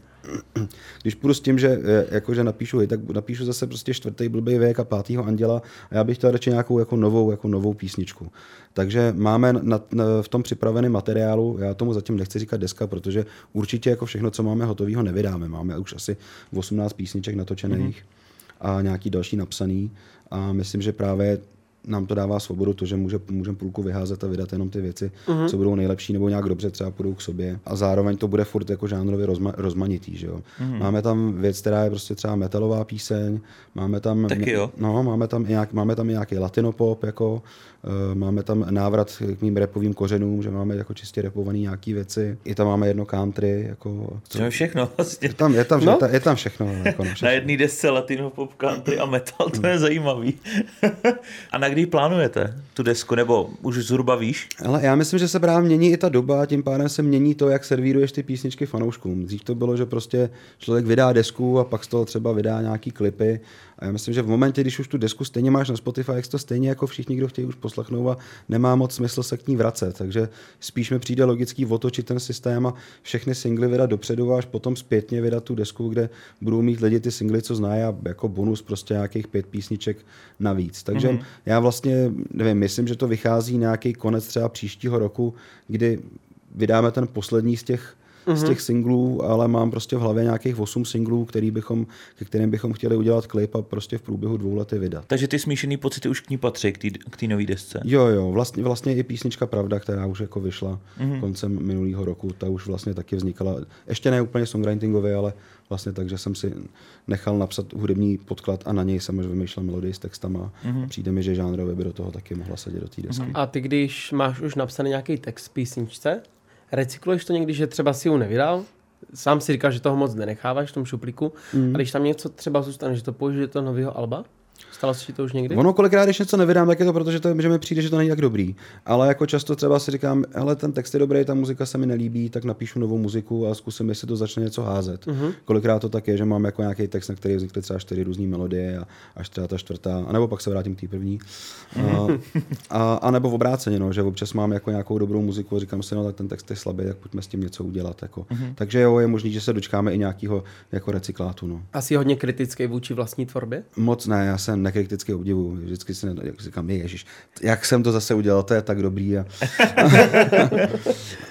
když půjdu s tím, že, jako, že napíšu hit, tak napíšu zase prostě čtvrtý blbý věk a pátýho anděla a já bych chtěl radši nějakou jako novou, jako novou písničku. Takže máme na, na, v tom připravený materiálu, já tomu zatím nechci říkat deska, protože určitě jako všechno, co máme hotového, nevydáme. Máme už asi 18 písniček natočených mm-hmm. a nějaký další napsaný a myslím, že právě nám to dává svobodu, to, že může, můžeme půlku vyházet a vydat jenom ty věci, uh-huh. co budou nejlepší nebo nějak dobře třeba půjdou k sobě. A zároveň to bude furt jako žánrově rozma, rozmanitý. Že jo? Uh-huh. Máme tam věc, která je prostě třeba metalová píseň, máme tam, Taky jo. No, máme tam, nějak, máme tam nějaký latinopop, jako, uh, máme tam návrat k mým repovým kořenům, že máme jako čistě repovaný nějaký věci. I tam máme jedno country. Jako, co... všechno vlastně. Je tam, je tam, no? je tam všechno. Jako, no, všechno. Na jedné desce latinopop, country a metal, to je zajímavý. a na kdy plánujete tu desku, nebo už zhruba víš? Ale já myslím, že se právě mění i ta doba, tím pádem se mění to, jak servíruješ ty písničky fanouškům. Dřív to bylo, že prostě člověk vydá desku a pak z toho třeba vydá nějaký klipy a já myslím, že v momentě, když už tu desku stejně máš na Spotify, jak to stejně jako všichni, kdo chtějí už poslechnout a nemá moc smysl se k ní vracet. Takže spíš mi přijde logický otočit ten systém a všechny singly vydat dopředu a až potom zpětně vydat tu desku, kde budou mít lidi ty singly, co znají a jako bonus prostě nějakých pět písniček navíc. Takže mm-hmm. já vlastně, nevím, myslím, že to vychází nějaký konec třeba příštího roku, kdy vydáme ten poslední z těch mm-hmm. z mhm. těch singlů, ale mám prostě v hlavě nějakých 8 singlů, který bychom, ke kterým bychom chtěli udělat klip a prostě v průběhu dvou lety vydat. Takže ty smíšený pocity už k ní patří, k té nové desce? Jo, jo, vlastně, vlastně i písnička Pravda, která už jako vyšla mm-hmm. koncem minulého roku, ta už vlastně taky vznikala, ještě ne úplně songwritingově, ale vlastně tak, že jsem si nechal napsat hudební podklad a na něj jsem už vymýšlel melodii s textama. Mm-hmm. Přijde mi, že žánrově by do toho taky mohla sedět do té desky. Mm-hmm. A ty, když máš už napsaný nějaký text písničce, recykluješ to někdy, že třeba si ji nevydal, sám si říkal, že toho moc nenecháváš v tom šuplíku, mm. a když tam něco třeba zůstane, že to použiješ do nového alba? Stalo se ti to už někdy? Ono kolikrát, když něco nevydám, tak je to proto, že, to, že mi přijde, že to není tak dobrý. Ale jako často třeba si říkám, hele, ten text je dobrý, ta muzika se mi nelíbí, tak napíšu novou muziku a zkusím, jestli to začne něco házet. Uh-huh. Kolikrát to tak je, že mám jako nějaký text, na který vznikly třeba čtyři různé melodie a až třeba ta čtvrtá, anebo pak se vrátím k té první. Uh-huh. A, a, nebo v obráceně, no, že občas mám jako nějakou dobrou muziku a říkám si, no tak ten text je slabý, tak pojďme s tím něco udělat. Jako. Uh-huh. Takže jo, je možný, že se dočkáme i nějakého jako recyklátu. No. Asi hodně kritický vůči vlastní tvorbě? Moc ne, já jsem zase nekriticky obdivu. Vždycky si, jak říkám, ježiš, jak jsem to zase udělal, to je tak dobrý. A...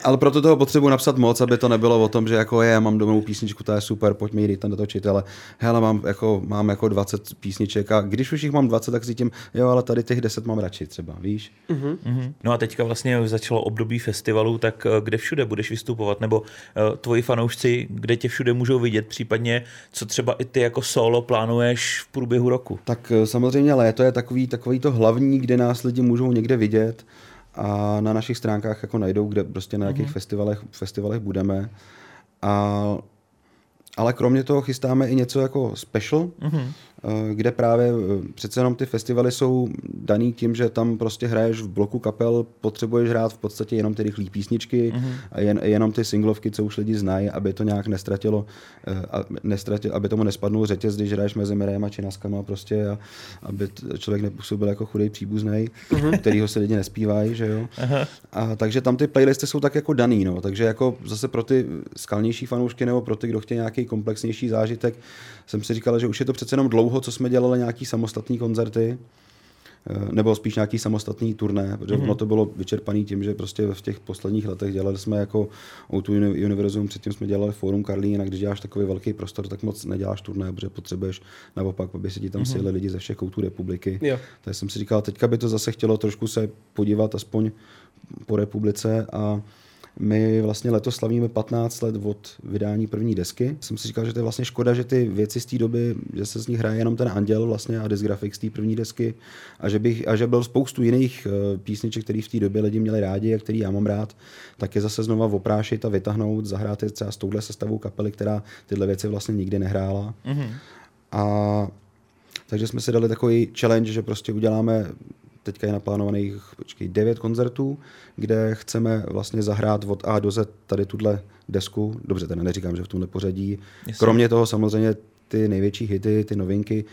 ale proto toho potřebuji napsat moc, aby to nebylo o tom, že jako je, mám domů písničku, to je super, pojďme jít tam natočit, ale hele, mám jako, mám jako 20 písniček a když už jich mám 20, tak si tím, jo, ale tady těch 10 mám radši třeba, víš? Uh-huh. Uh-huh. No a teďka vlastně začalo období festivalu, tak eh, kde všude budeš vystupovat, nebo uh, tvoji fanoušci, kde tě všude můžou vidět, případně co třeba i ty jako solo plánuješ v průběhu roku? Tak eh, samozřejmě léto je takový, takový to hlavní, kde nás lidi můžou někde vidět a na našich stránkách jako najdou, kde prostě na jakých uh-huh. festivalech, festivalech budeme. A ale kromě toho chystáme i něco jako special, uh-huh. Kde právě eh, přece jenom ty festivaly jsou daný tím, že tam prostě hraješ v bloku kapel, potřebuješ hrát v podstatě jenom ty rychlé písničky uh-huh. a jen, jenom ty singlovky, co už lidi znají, aby to nějak nestratilo, eh, nestratilo aby tomu nespadnul řetěz, když hraješ mezi Mirem a Činaskama prostě a aby člověk nepůsobil jako chudej příbuzný, uh-huh. kterýho se lidi nespívají, že jo. A takže tam ty playlisty jsou tak jako daný, no. takže jako zase pro ty skalnější fanoušky nebo pro ty, kdo chtějí nějaký komplexnější zážitek. Jsem si říkal, že už je to přece jenom dlouho, co jsme dělali nějaký samostatní koncerty, eh, nebo spíš nějaký samostatný turné, protože mm-hmm. ono to bylo vyčerpaný tím, že prostě v těch posledních letech dělali jsme jako O2 Univerzum, předtím jsme dělali Forum Karlín a když děláš takový velký prostor, tak moc neděláš turné, protože potřebuješ naopak, aby se ti tam mm-hmm. sjeli lidi ze všech koutů republiky. Jo. Takže jsem si říkal, teďka by to zase chtělo trošku se podívat aspoň po republice a my vlastně letos slavíme 15 let od vydání první desky. Jsem si říkal, že to je vlastně škoda, že ty věci z té doby, že se z nich hraje jenom ten Anděl vlastně a Disgraphics z té první desky a že, bych, a že byl spoustu jiných uh, písniček, které v té době lidi měli rádi a který já mám rád, tak je zase znova oprášit a vytáhnout, zahrát je třeba s touhle sestavou kapely, která tyhle věci vlastně nikdy nehrála. Mm-hmm. A takže jsme si dali takový challenge, že prostě uděláme teďka je naplánovaných počkej, 9 koncertů, kde chceme vlastně zahrát od A do Z tady tuhle desku. Dobře, teda neříkám, že v tomhle pořadí. Jasně. Kromě toho samozřejmě ty největší hity, ty novinky,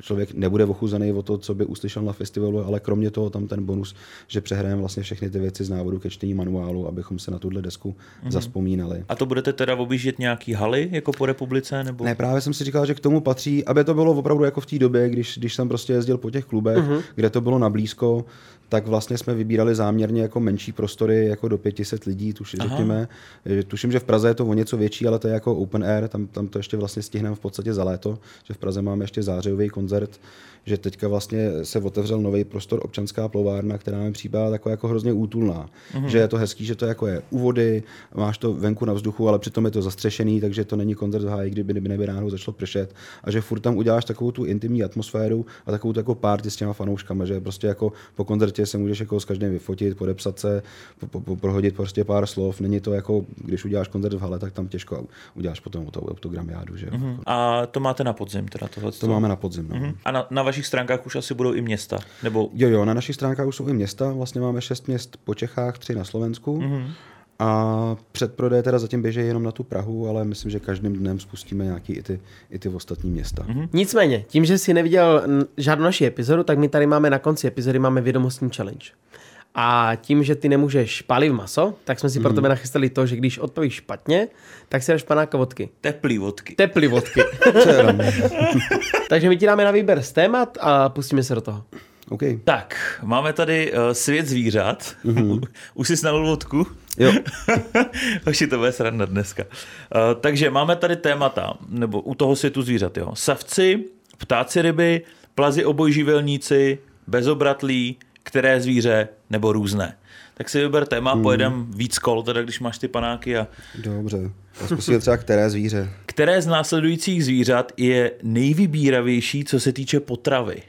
člověk nebude ochuzený o to, co by uslyšel na festivalu, ale kromě toho tam ten bonus, že přehrajeme vlastně všechny ty věci z návodu ke čtení manuálu, abychom se na tuhle desku mm-hmm. zaspomínali. A to budete teda objíždět nějaký haly jako po republice? Nebo? Ne, právě jsem si říkal, že k tomu patří, aby to bylo opravdu jako v té době, když, když jsem prostě jezdil po těch klubech, mm-hmm. kde to bylo na blízko, tak vlastně jsme vybírali záměrně jako menší prostory, jako do 500 lidí, tuž, řekněme. Tuším, že v Praze je to o něco větší, ale to je jako open air, tam, tam to ještě vlastně stihneme v podstatě za léto, že v Praze máme ještě zářijový koncert, že teďka vlastně se otevřel nový prostor občanská plovárna, která mi připadá taková jako hrozně útulná. Mm-hmm. Že je to hezký, že to jako je u vody, máš to venku na vzduchu, ale přitom je to zastřešený, takže to není koncert v háji, kdyby neby ráno začalo pršet. A že furt tam uděláš takovou tu intimní atmosféru a takovou jako party s těma fanouškama, že prostě jako po koncertě se můžeš jako s každým vyfotit, podepsat se, po, po, prohodit prostě pár slov. Není to jako, když uděláš koncert v hale, tak tam těžko uděláš potom to autogramiádu. Že? Mm-hmm. A to máte na podzim teda tohle? To máme na podzim. No. Mm-hmm. A na, na vašich stránkách už asi budou i města? Nebo... Jo, jo, na našich stránkách už jsou i města. Vlastně máme šest měst po Čechách, tři na Slovensku. Mm-hmm. A předprodej teda zatím běží jenom na tu Prahu, ale myslím, že každým dnem spustíme nějaký i ty, i ty ostatní města. Mm-hmm. Nicméně, tím, že jsi neviděl žádnou naši epizodu, tak my tady máme na konci epizody máme vědomostní challenge. A tím, že ty nemůžeš pálit maso, tak jsme si mm. pro tebe nachystali to, že když odpovíš špatně, tak si dáš panáka vodky. Teplý vodky. Teplý vodky. Takže my ti dáme na výběr z témat a pustíme se do toho. Okay. Tak, máme tady uh, svět zvířat. Mm-hmm. Už jsi snal vodku? Jo. Hoši, to bude sranda dneska. Uh, takže máme tady témata, nebo u toho světu zvířat, jo. Savci, ptáci ryby, plazy obojživelníci, bezobratlí, které zvíře nebo různé. Tak si vyber téma, hmm. pojedem víc kol, teda když máš ty panáky. A... Dobře. Zkusíme třeba které zvíře. Které z následujících zvířat je nejvybíravější, co se týče potravy?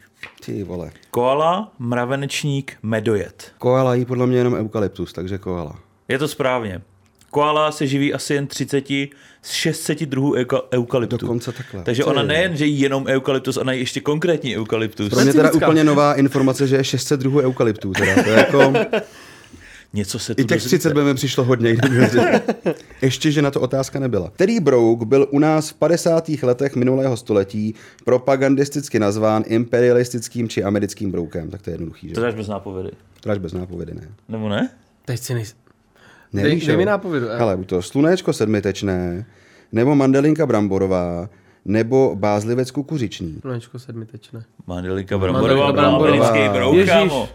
Ty vole. Koala, mravenečník, medojet. Koala jí podle mě jenom eukalyptus, takže koala. Je to správně. Koala se živí asi jen 30 z 600 druhů euka- eukalyptu. Dokonce takhle. Takže ona nejen, že jí jenom eukalyptus, ona jí ještě konkrétní eukalyptus. Pro mě teda úplně nová informace, že je 600 druhů eukalyptů. Teda. To je jako... Něco se tu I těch 30 by mi přišlo hodně. Ještě, že na to otázka nebyla. Který brouk byl u nás v 50. letech minulého století propagandisticky nazván imperialistickým či americkým broukem? Tak to je jednoduchý, že? To dáš bez nápovědy. To dáš bez nápovědy, ne? Nebo ne? Teď si nejsi... Nevíš, dej, dej mi nápovědu. Hele, to slunečko sedmitečné, nebo mandelinka bramborová, nebo bázlivec kukuřičný? Mléčko sedmitečné. Mandelika bramborová, bramborová. americký brouk, Ježíš. kámo.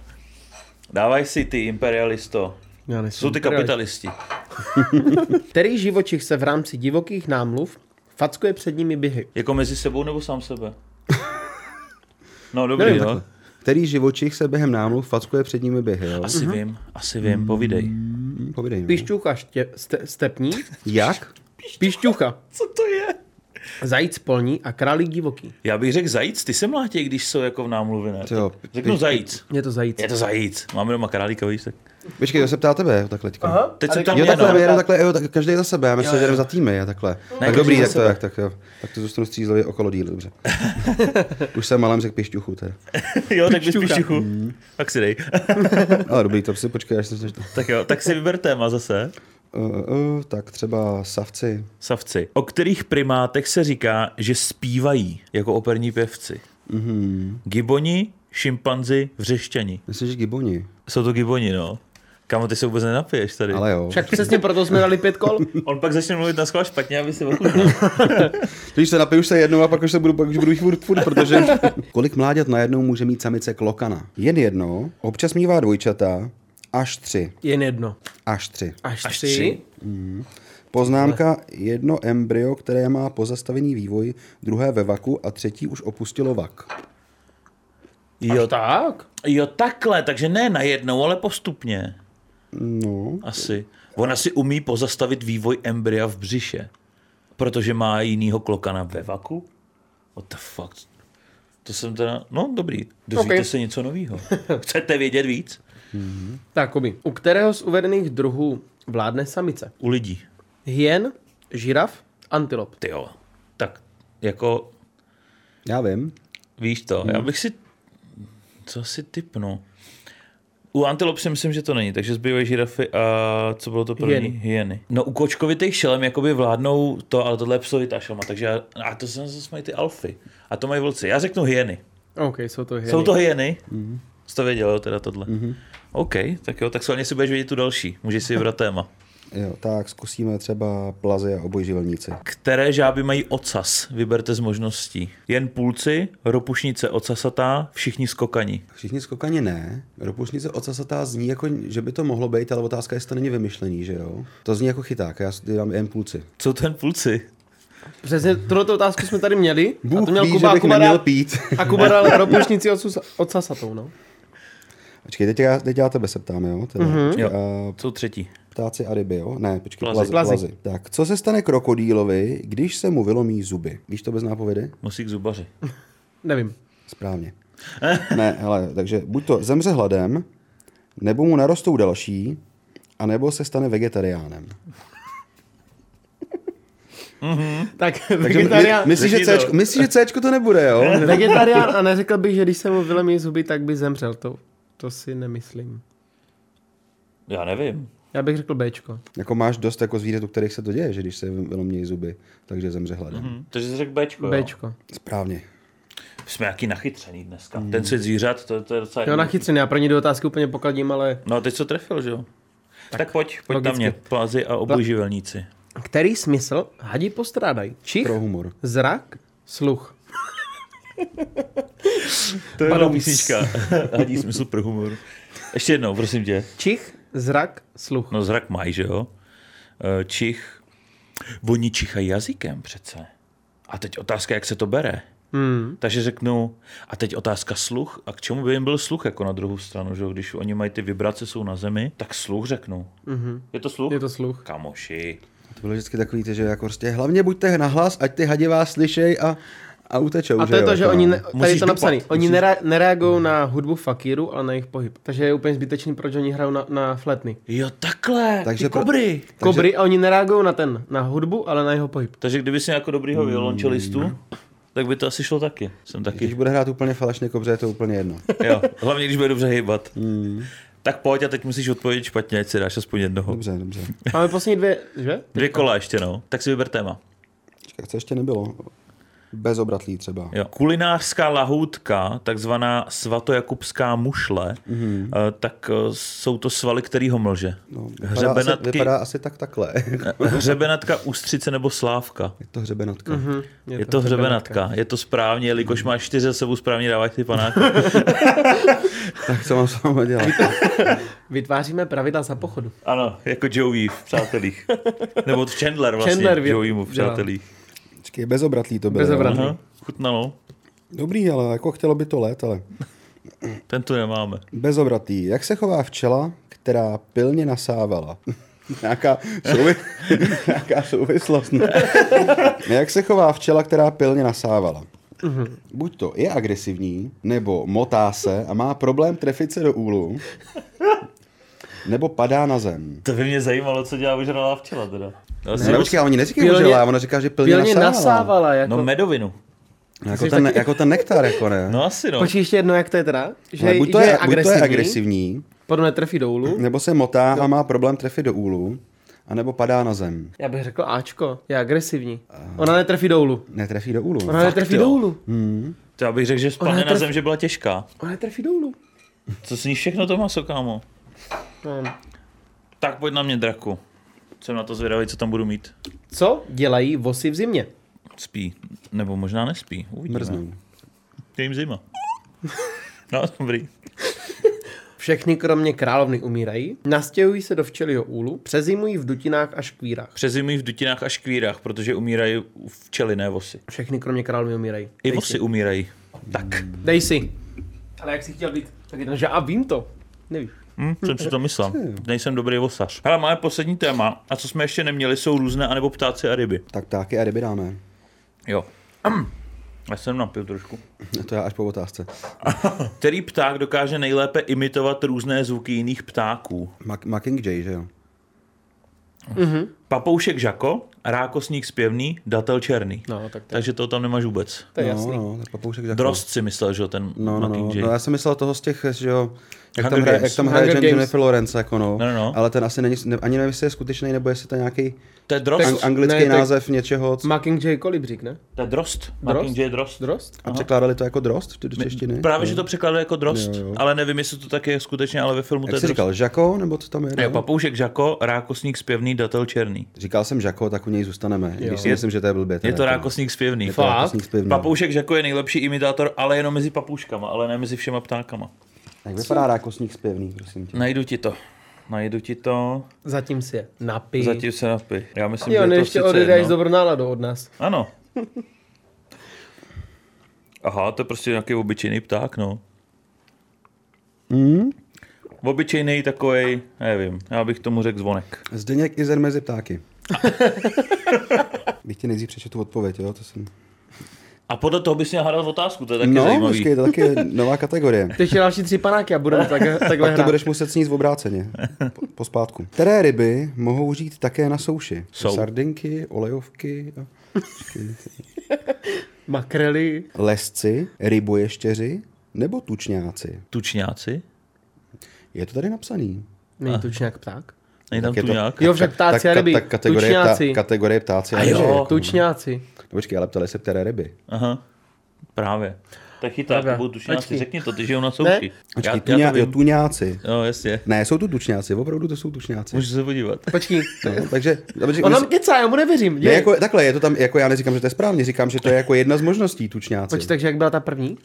Dávaj si ty, imperialisto. Já nejsem Jsou ty kapitalisti. Který živočich se v rámci divokých námluv fackuje před nimi běhy? Jako mezi sebou nebo sám sebe? No dobrý, Nevím, jo. Který živočich se během námluv fackuje před nimi běhy, jo? Asi vím, asi vím, povídej. Hm, Povídej. no. Pišťucha ště, ste, stepní, Jak? pišťucha, Co to je? Zajíc polní a králík divoký. Já bych řekl zajíc, ty se mlátí, když jsou jako v námluvě, ne? Jo, Řeknu piš- zajíc. Je to zajíc. Je to zajíc. Máme doma králíka, víš, tak. Počkej, to se ptá tebe, takhle teďka. Aha. Teď teďka tam Jo, mě, takhle, no. my jedeme takhle, jo, tak každý za sebe, já myslím, že jdeme za týmy, a takhle. tak každý dobrý, tak to, tak, tak jo. Tak to zůstanu střízlivě okolo dílu, dobře. Už jsem malem řekl pišťuchu, teda. jo, tak bys pišťuchu. Tak si dej. Ale dobrý, to si počkej, až se tak jo, tak si vyber téma zase. Uh, uh, Tak třeba savci. Savci. O kterých primátech se říká, že zpívají jako operní pěvci? Mhm. Giboni, šimpanzi, vřešťani. Myslím, že giboni. Jsou to giboni, no. Kamo, ty se vůbec nenapiješ tady. Ale jo. Však přesně proto jsme dali pět kol. On pak začne mluvit na schvál špatně, aby si ochutnal. Když se napiju už se jednou a pak už se budu, pak už budu jít furt, furt, protože... Kolik mláďat najednou může mít samice klokana? Jen jedno, občas mívá dvojčata, až tři. Jen jedno. Až tři. Až, Až tři. tři? Poznámka jedno embryo, které má pozastavený vývoj, druhé ve vaku a třetí už opustilo vak. Jo, Tak. jo, takhle, takže ne najednou, ale postupně. No, Asi. Ona si umí pozastavit vývoj embrya v břiše, protože má jinýho klokana ve vaku? What the fuck? To jsem teda, no dobrý, dozvíte Ok. se něco nového. Chcete vědět víc? Tak, Kobi. U kterého z uvedených druhů vládne samice? U lidí. Hyen, žiraf, antilop. Ty jo. Tak jako, já vím. víš to, já bych si, co si typnu? U antilop si myslím, že to není, takže zbývají žirafy a co bylo to první? Hyeny. Hyeny. No u kočkovitých šelem jakoby vládnou to, ale tohle je psovitá šelma, takže já, a to se zase mají ty alfy. A to mají vlci. Já řeknu hyeny. OK, jsou to hyeny. Jsou to hyeny? Mm-hmm. Jsi to věděl, jo, teda tohle. Mm-hmm. OK, tak jo, tak schválně si budeš vědět tu další. Můžeš si vybrat téma. Jo, tak zkusíme třeba plazy a obojživelníci. Které žáby mají ocas? Vyberte z možností. Jen půlci, ropušnice ocasatá, všichni skokani. Všichni skokani ne. Ropušnice ocasatá zní jako, že by to mohlo být, ale otázka je, jestli to není vymyšlený, že jo? To zní jako chyták, já si dám jen půlci. Co ten půlci? Přesně tuto otázku jsme tady měli. a Bůh to měl ví, Kuba, že a bych Kuba neměl dal, pít. a Kuba dal ropušnici od, susa- od sasatou, no. Počkej, teď já, teď já tebe se ptám, jo? Teda, mm-hmm. počkej, Jo. a Co třetí? ptáci a ryby, jo? Ne, počkej, Plazy. plazy. Plazy. plazy. Tak, co se stane krokodýlovi, když se mu vylomí zuby? Víš to bez nápovědy? Musí k zubaři. Nevím. Správně. ne, hele, takže buď to zemře hladem, nebo mu narostou další, a nebo se stane vegetariánem. Tak Takže vegetarián, my, myslíš, že. Cčko, Cčko to nebude, jo? vegetarián a neřekl bych, že když se mu vylemí zuby, tak by zemřel. To, to si nemyslím. Já nevím. Já bych řekl Bčko. Jako máš dost jako zvířat, u kterých se to děje, že když se vylomí zuby, takže zemře hladem. Mm-hmm. Hm, takže jsi řekl Bčko, jo? Bčko. Správně. Jsme jaký nachytřený dneska. Ten svět zvířat, to, to je docela... Jo, nachytřený. Já pro ně do otázky úplně pokadím, ale No a teď co trefil, že jo? Tak, tak pojď, pojď na logicky. mě. Plazy a obojživelníci. který smysl hadi postrádají? Čich, Pro humor. zrak, sluch. To je Padou. písnička. Hadí smysl pro humor. Ještě jednou, prosím tě. Čich, zrak, sluch. No zrak mají, že jo? Eh, Čich. Oni čichají jazykem přece. A teď otázka, jak se to bere. Hmm. Takže řeknu, a teď otázka sluch. A k čemu by jim byl sluch jako na druhou stranu, že jo? Když oni mají ty vibrace, jsou na zemi, tak sluch řeknu. Mhm. Je to sluch? Je to sluch. Kamoši. To bylo vždycky takový, že jako prostě hlavně buďte nahlas, ať ty hadi vás slyšej a, a utečou. A to je to, jo, že jako oni, no. ne, tady je to napsané, oni nere, nereagují na hudbu fakíru, ale na jejich pohyb. Takže je úplně zbytečný, proč oni hrajou na, na fletny. Jo, takhle, Takže ty pro- kobry. Kobry a oni nereagují na ten, na hudbu, ale na jeho pohyb. Takže kdyby si jako dobrýho violončelistu, tak by to asi šlo taky. Jsem Když taky. bude hrát úplně falešně kobře, je to úplně jedno. Jo, hlavně když bude dobře hýbat. Tak pojď a teď musíš odpovědět špatně, ať si dáš aspoň jednoho. Dobře, dobře. Máme poslední dvě, že? Dvě kola ještě, no. Tak si vyber téma. Počkej, co ještě nebylo? Bezobratlý třeba. Jo. Kulinářská lahůdka, takzvaná svatojakubská mušle, mm-hmm. tak eh, jsou to svaly, který ho mlže. No, vypadá, asi, vypadá asi tak takhle. hřebenatka, ústřice nebo slávka. Je to hřebenatka. Mm-hmm. Je, je to, to hřebenatka. Je to správně, jelikož máš čtyři za sebou správně dávat ty panáky. tak co mám s vámi dělat? Vytváříme pravidla za pochodu. Ano, jako Joey v Přátelích. nebo Chandler vlastně, Chandler Joey v Přátelích. Počkej, bezobratlý to bylo. Bezobratlý. Chutnalo. Dobrý, ale jako chtělo by to let, ale... Ten tu nemáme. Bezobratý. Jak se chová včela, která pilně nasávala? nějaká, souvi... nějaká souvislost. Ne? Jak se chová včela, která pilně nasávala? Mm-hmm. Buď to je agresivní, nebo motá se a má problém trefit se do úlu, nebo padá na zem. To by mě zajímalo, co dělá vyžralá včela teda. Ne, ne počkej, oni neříkají užela, ona říká, že pilně, pilně nasávala. nasávala jako... No medovinu. No, jako, ten, taky... jako ten nektar, jako ne. No asi no. Počkej ještě jedno, jak to je teda? Že, buď, to že je, je agresivní, buď to je agresivní, potom netrefí do úlu. Nebo se motá a má problém trefit do úlu. A nebo padá na zem. Já bych řekl Ačko, je agresivní. Ona netrefí do úlu. Netrefí do úlu. Ona netrefí do úlu. Hmm. To já bych řekl, že spadne netref... na zem, že byla těžká. Ona netrefí do úlu. Co s ní všechno to má, sokámo? No. Tak pojď na mě, draku. Jsem na to zvědavý, co tam budu mít. Co dělají vosy v zimě? Spí. Nebo možná nespí. Uvidíme. Mrznou. Je jim zima. no, dobrý. Všechny kromě královny umírají, nastěhují se do včelího úlu, přezimují v dutinách a škvírách. Přezimují v dutinách a škvírách, protože umírají včely, ne vosy. Všechny kromě královny umírají. I Dej vosy si. umírají. Tak. Dej si. Ale jak jsi chtěl být? Tak je to, že a vím to. Nevíš. Hm, jsem si to myslel. Nejsem dobrý vosař. Hele, máme poslední téma. A co jsme ještě neměli, jsou různé anebo ptáci a ryby. Tak ptáky a ryby dáme. Jo. Já jsem napil trošku. To je až po otázce. Který pták dokáže nejlépe imitovat různé zvuky jiných ptáků? Mockingjay, že jo? Mm-hmm. Papoušek Žako, rákosník zpěvný, datel černý. No, tak to... Takže to tam nemáš vůbec. To je no, jasný. No, papoušek Žako. Drost si myslel, že ten no, no, no, no, já jsem myslel toho z těch, že jo, jak Hunger tam hraje, jak tam hraje Games. Jennifer Lawrence, jako no. No, no, no. Ale ten asi není, ne, ani nevím, jestli je skutečný, nebo jestli to je nějaký To je drost. ang- anglický Ne, tak- název něčeho. Co... Mockingjay kolibřík, ne? To je drost. Drost? Mockingjay je drost. Drost? A překládali to jako drost do češtiny? Právě, že to překladali jako drost, Jo, jo. ale nevím, jestli to tak je skutečně, ale ve filmu to Jak je jsi drost. říkal, Žako, nebo co tam je? Ne, ne? papoušek Žako, rákosník zpěvný, datel černý. Říkal jsem Žako, tak u něj zůstaneme. Jo. Když si myslím, že to je blbě. Je to jako. rákosník zpěvný. Je to Fakt? rákosník zpěvný. Papoušek Žako je nejlepší imitátor, ale jenom mezi papouškama, ale ne mezi všema ptákama. Jak vypadá rákosník zpěvný, prosím tě? Najdu ti to. Najdu ti to. Zatím si je napij. Zatím se napij. Já myslím, Jo, že je to ještě sice odjedeš dobrou náladu od nás. Ano. Aha, to je prostě nějaký obyčejný pták, no. Hmm? Obyčejný takový, nevím, já bych tomu řekl zvonek. Zdeněk Izer mezi ptáky. Bych ti nejdřív přečetl tu odpověď, jo? To jsem... A podle toho bys měl hádat otázku, to je taky no, zajímavý. počkej, to taky je nová kategorie. Ty ještě další tři panáky a budeme tak, takhle Pak to hrát. budeš muset sníst v obráceně. Po, pospátku. Které ryby mohou žít také na souši? Jsou. Sardinky, olejovky, a-. Makrely. lesci, ryboještěři nebo tučňáci? Tučňáci? Je to tady napsaný. Není tučňák pták? Není tam Tak je to- tuňák? Jo, však ptáci a ryby. tak kategorie, Tučňáci. kategorie ptáci a A ryby. jo. Tučňáci. No, počkej, ale ptali se, které ryby. Aha, právě. Tak chyták, to budou tučňáci, Počkej. řekni to, ty žijou na souši. Počkej, tuňá, já to jo, tuňáci. Jo, jasně. Ne, jsou tu tučňáci, opravdu to jsou tučňáci. Můžu se podívat. Počkej. No, takže, takže On nám kecá, já mu nevěřím. ne, jako, takhle, je to tam, jako já neříkám, že to je správně, říkám, že to je jako jedna z možností tučňáci. Počkej, takže jak byla ta první?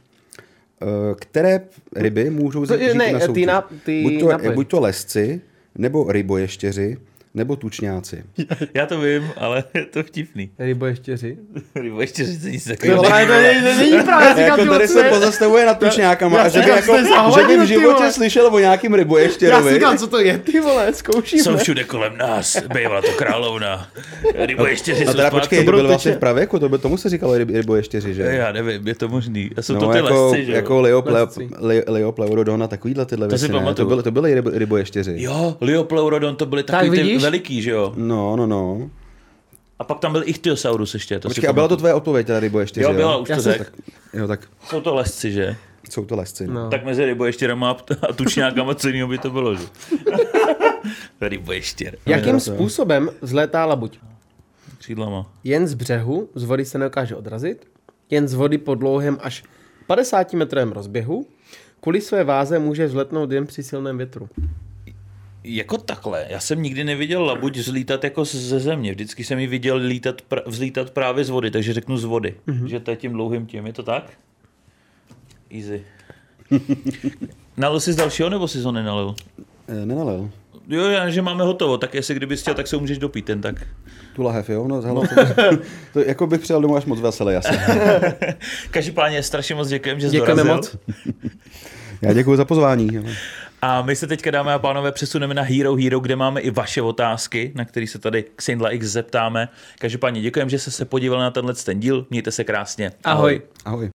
Eh, které ryby můžou ne, na ty souši? na- ty buď, to, buď to lesci, nebo ryboještěři, nebo tučňáci. Já to vím, ale je to vtipný. Ryboještěři. Rybo ještě říct nic Jo, takového. ale to není, to není právě, říkám, jako tady se pozastavuje na tučňákama Já a že by, jako, že by v životě slyšel o nějakým Já si ryboještěrovi. říkám, co to je, ty vole, zkoušíme. Jsou všude kolem nás, bývala to královna. Rybo ještě si A teda počkej, to byl vlastně v pravěku, to by, tomu se říkalo ryb, ryboještěři, že? Já nevím, je to možný. A jsou No, to ty jako, lesci, že jo? jako Leo, Leo Pleurodon a takovýhle tyhle To si věci? To byly, to byly ryb, ryboještěři. Jo, Liopleurodon, to byly takový? Veliký, že jo? No, no, no. A pak tam byl Ichthyosaurus ještě. To Počkej, a byla to tvoje odpověď, teda ryboještěři, Jo, byla, už Já to řek. Jo, tak Jsou to lesci, že? jsou to lesci. No. No. Tak mezi ryboještěrama a pt- a tučňákama co jiného by to bylo, že? Ryboještěr. Jakým Jo, to- způsobem vzlétá labuť? Křídlama. Jen z břehu, z vody se nedokáže odrazit, jen z vody po dlouhém až 50 metrovém rozběhu. Kvůli své váze může vzletnout jen při silném větru. Jako takhle. Já jsem nikdy neviděl labuť vzlítat jako ze země. Vždycky jsem ji viděl lítat, pr- vzlítat právě z vody, takže řeknu z vody. Mm-hmm. Že to je tím dlouhým tím. Je to tak? Easy. Nalil jsi z dalšího, nebo jsi ho nenalil? E, nenalil. Jo, já, že máme hotovo, tak jestli kdyby chtěl, tak se můžeš dopít ten tak. Tu lahev, jo? No, hele, to, to, jako bych přijel domů až moc veselý asi. Každopádně strašně moc děkujem, že jsi Děkujeme dorazil. moc. Já děkuji za pozvání. A my se teďka, dámy a pánové, přesuneme na Hero Hero, kde máme i vaše otázky, na které se tady Xindla X zeptáme. Každopádně děkujem, že jste se podívali na tenhle ten díl. Mějte se krásně. Ahoj. Ahoj.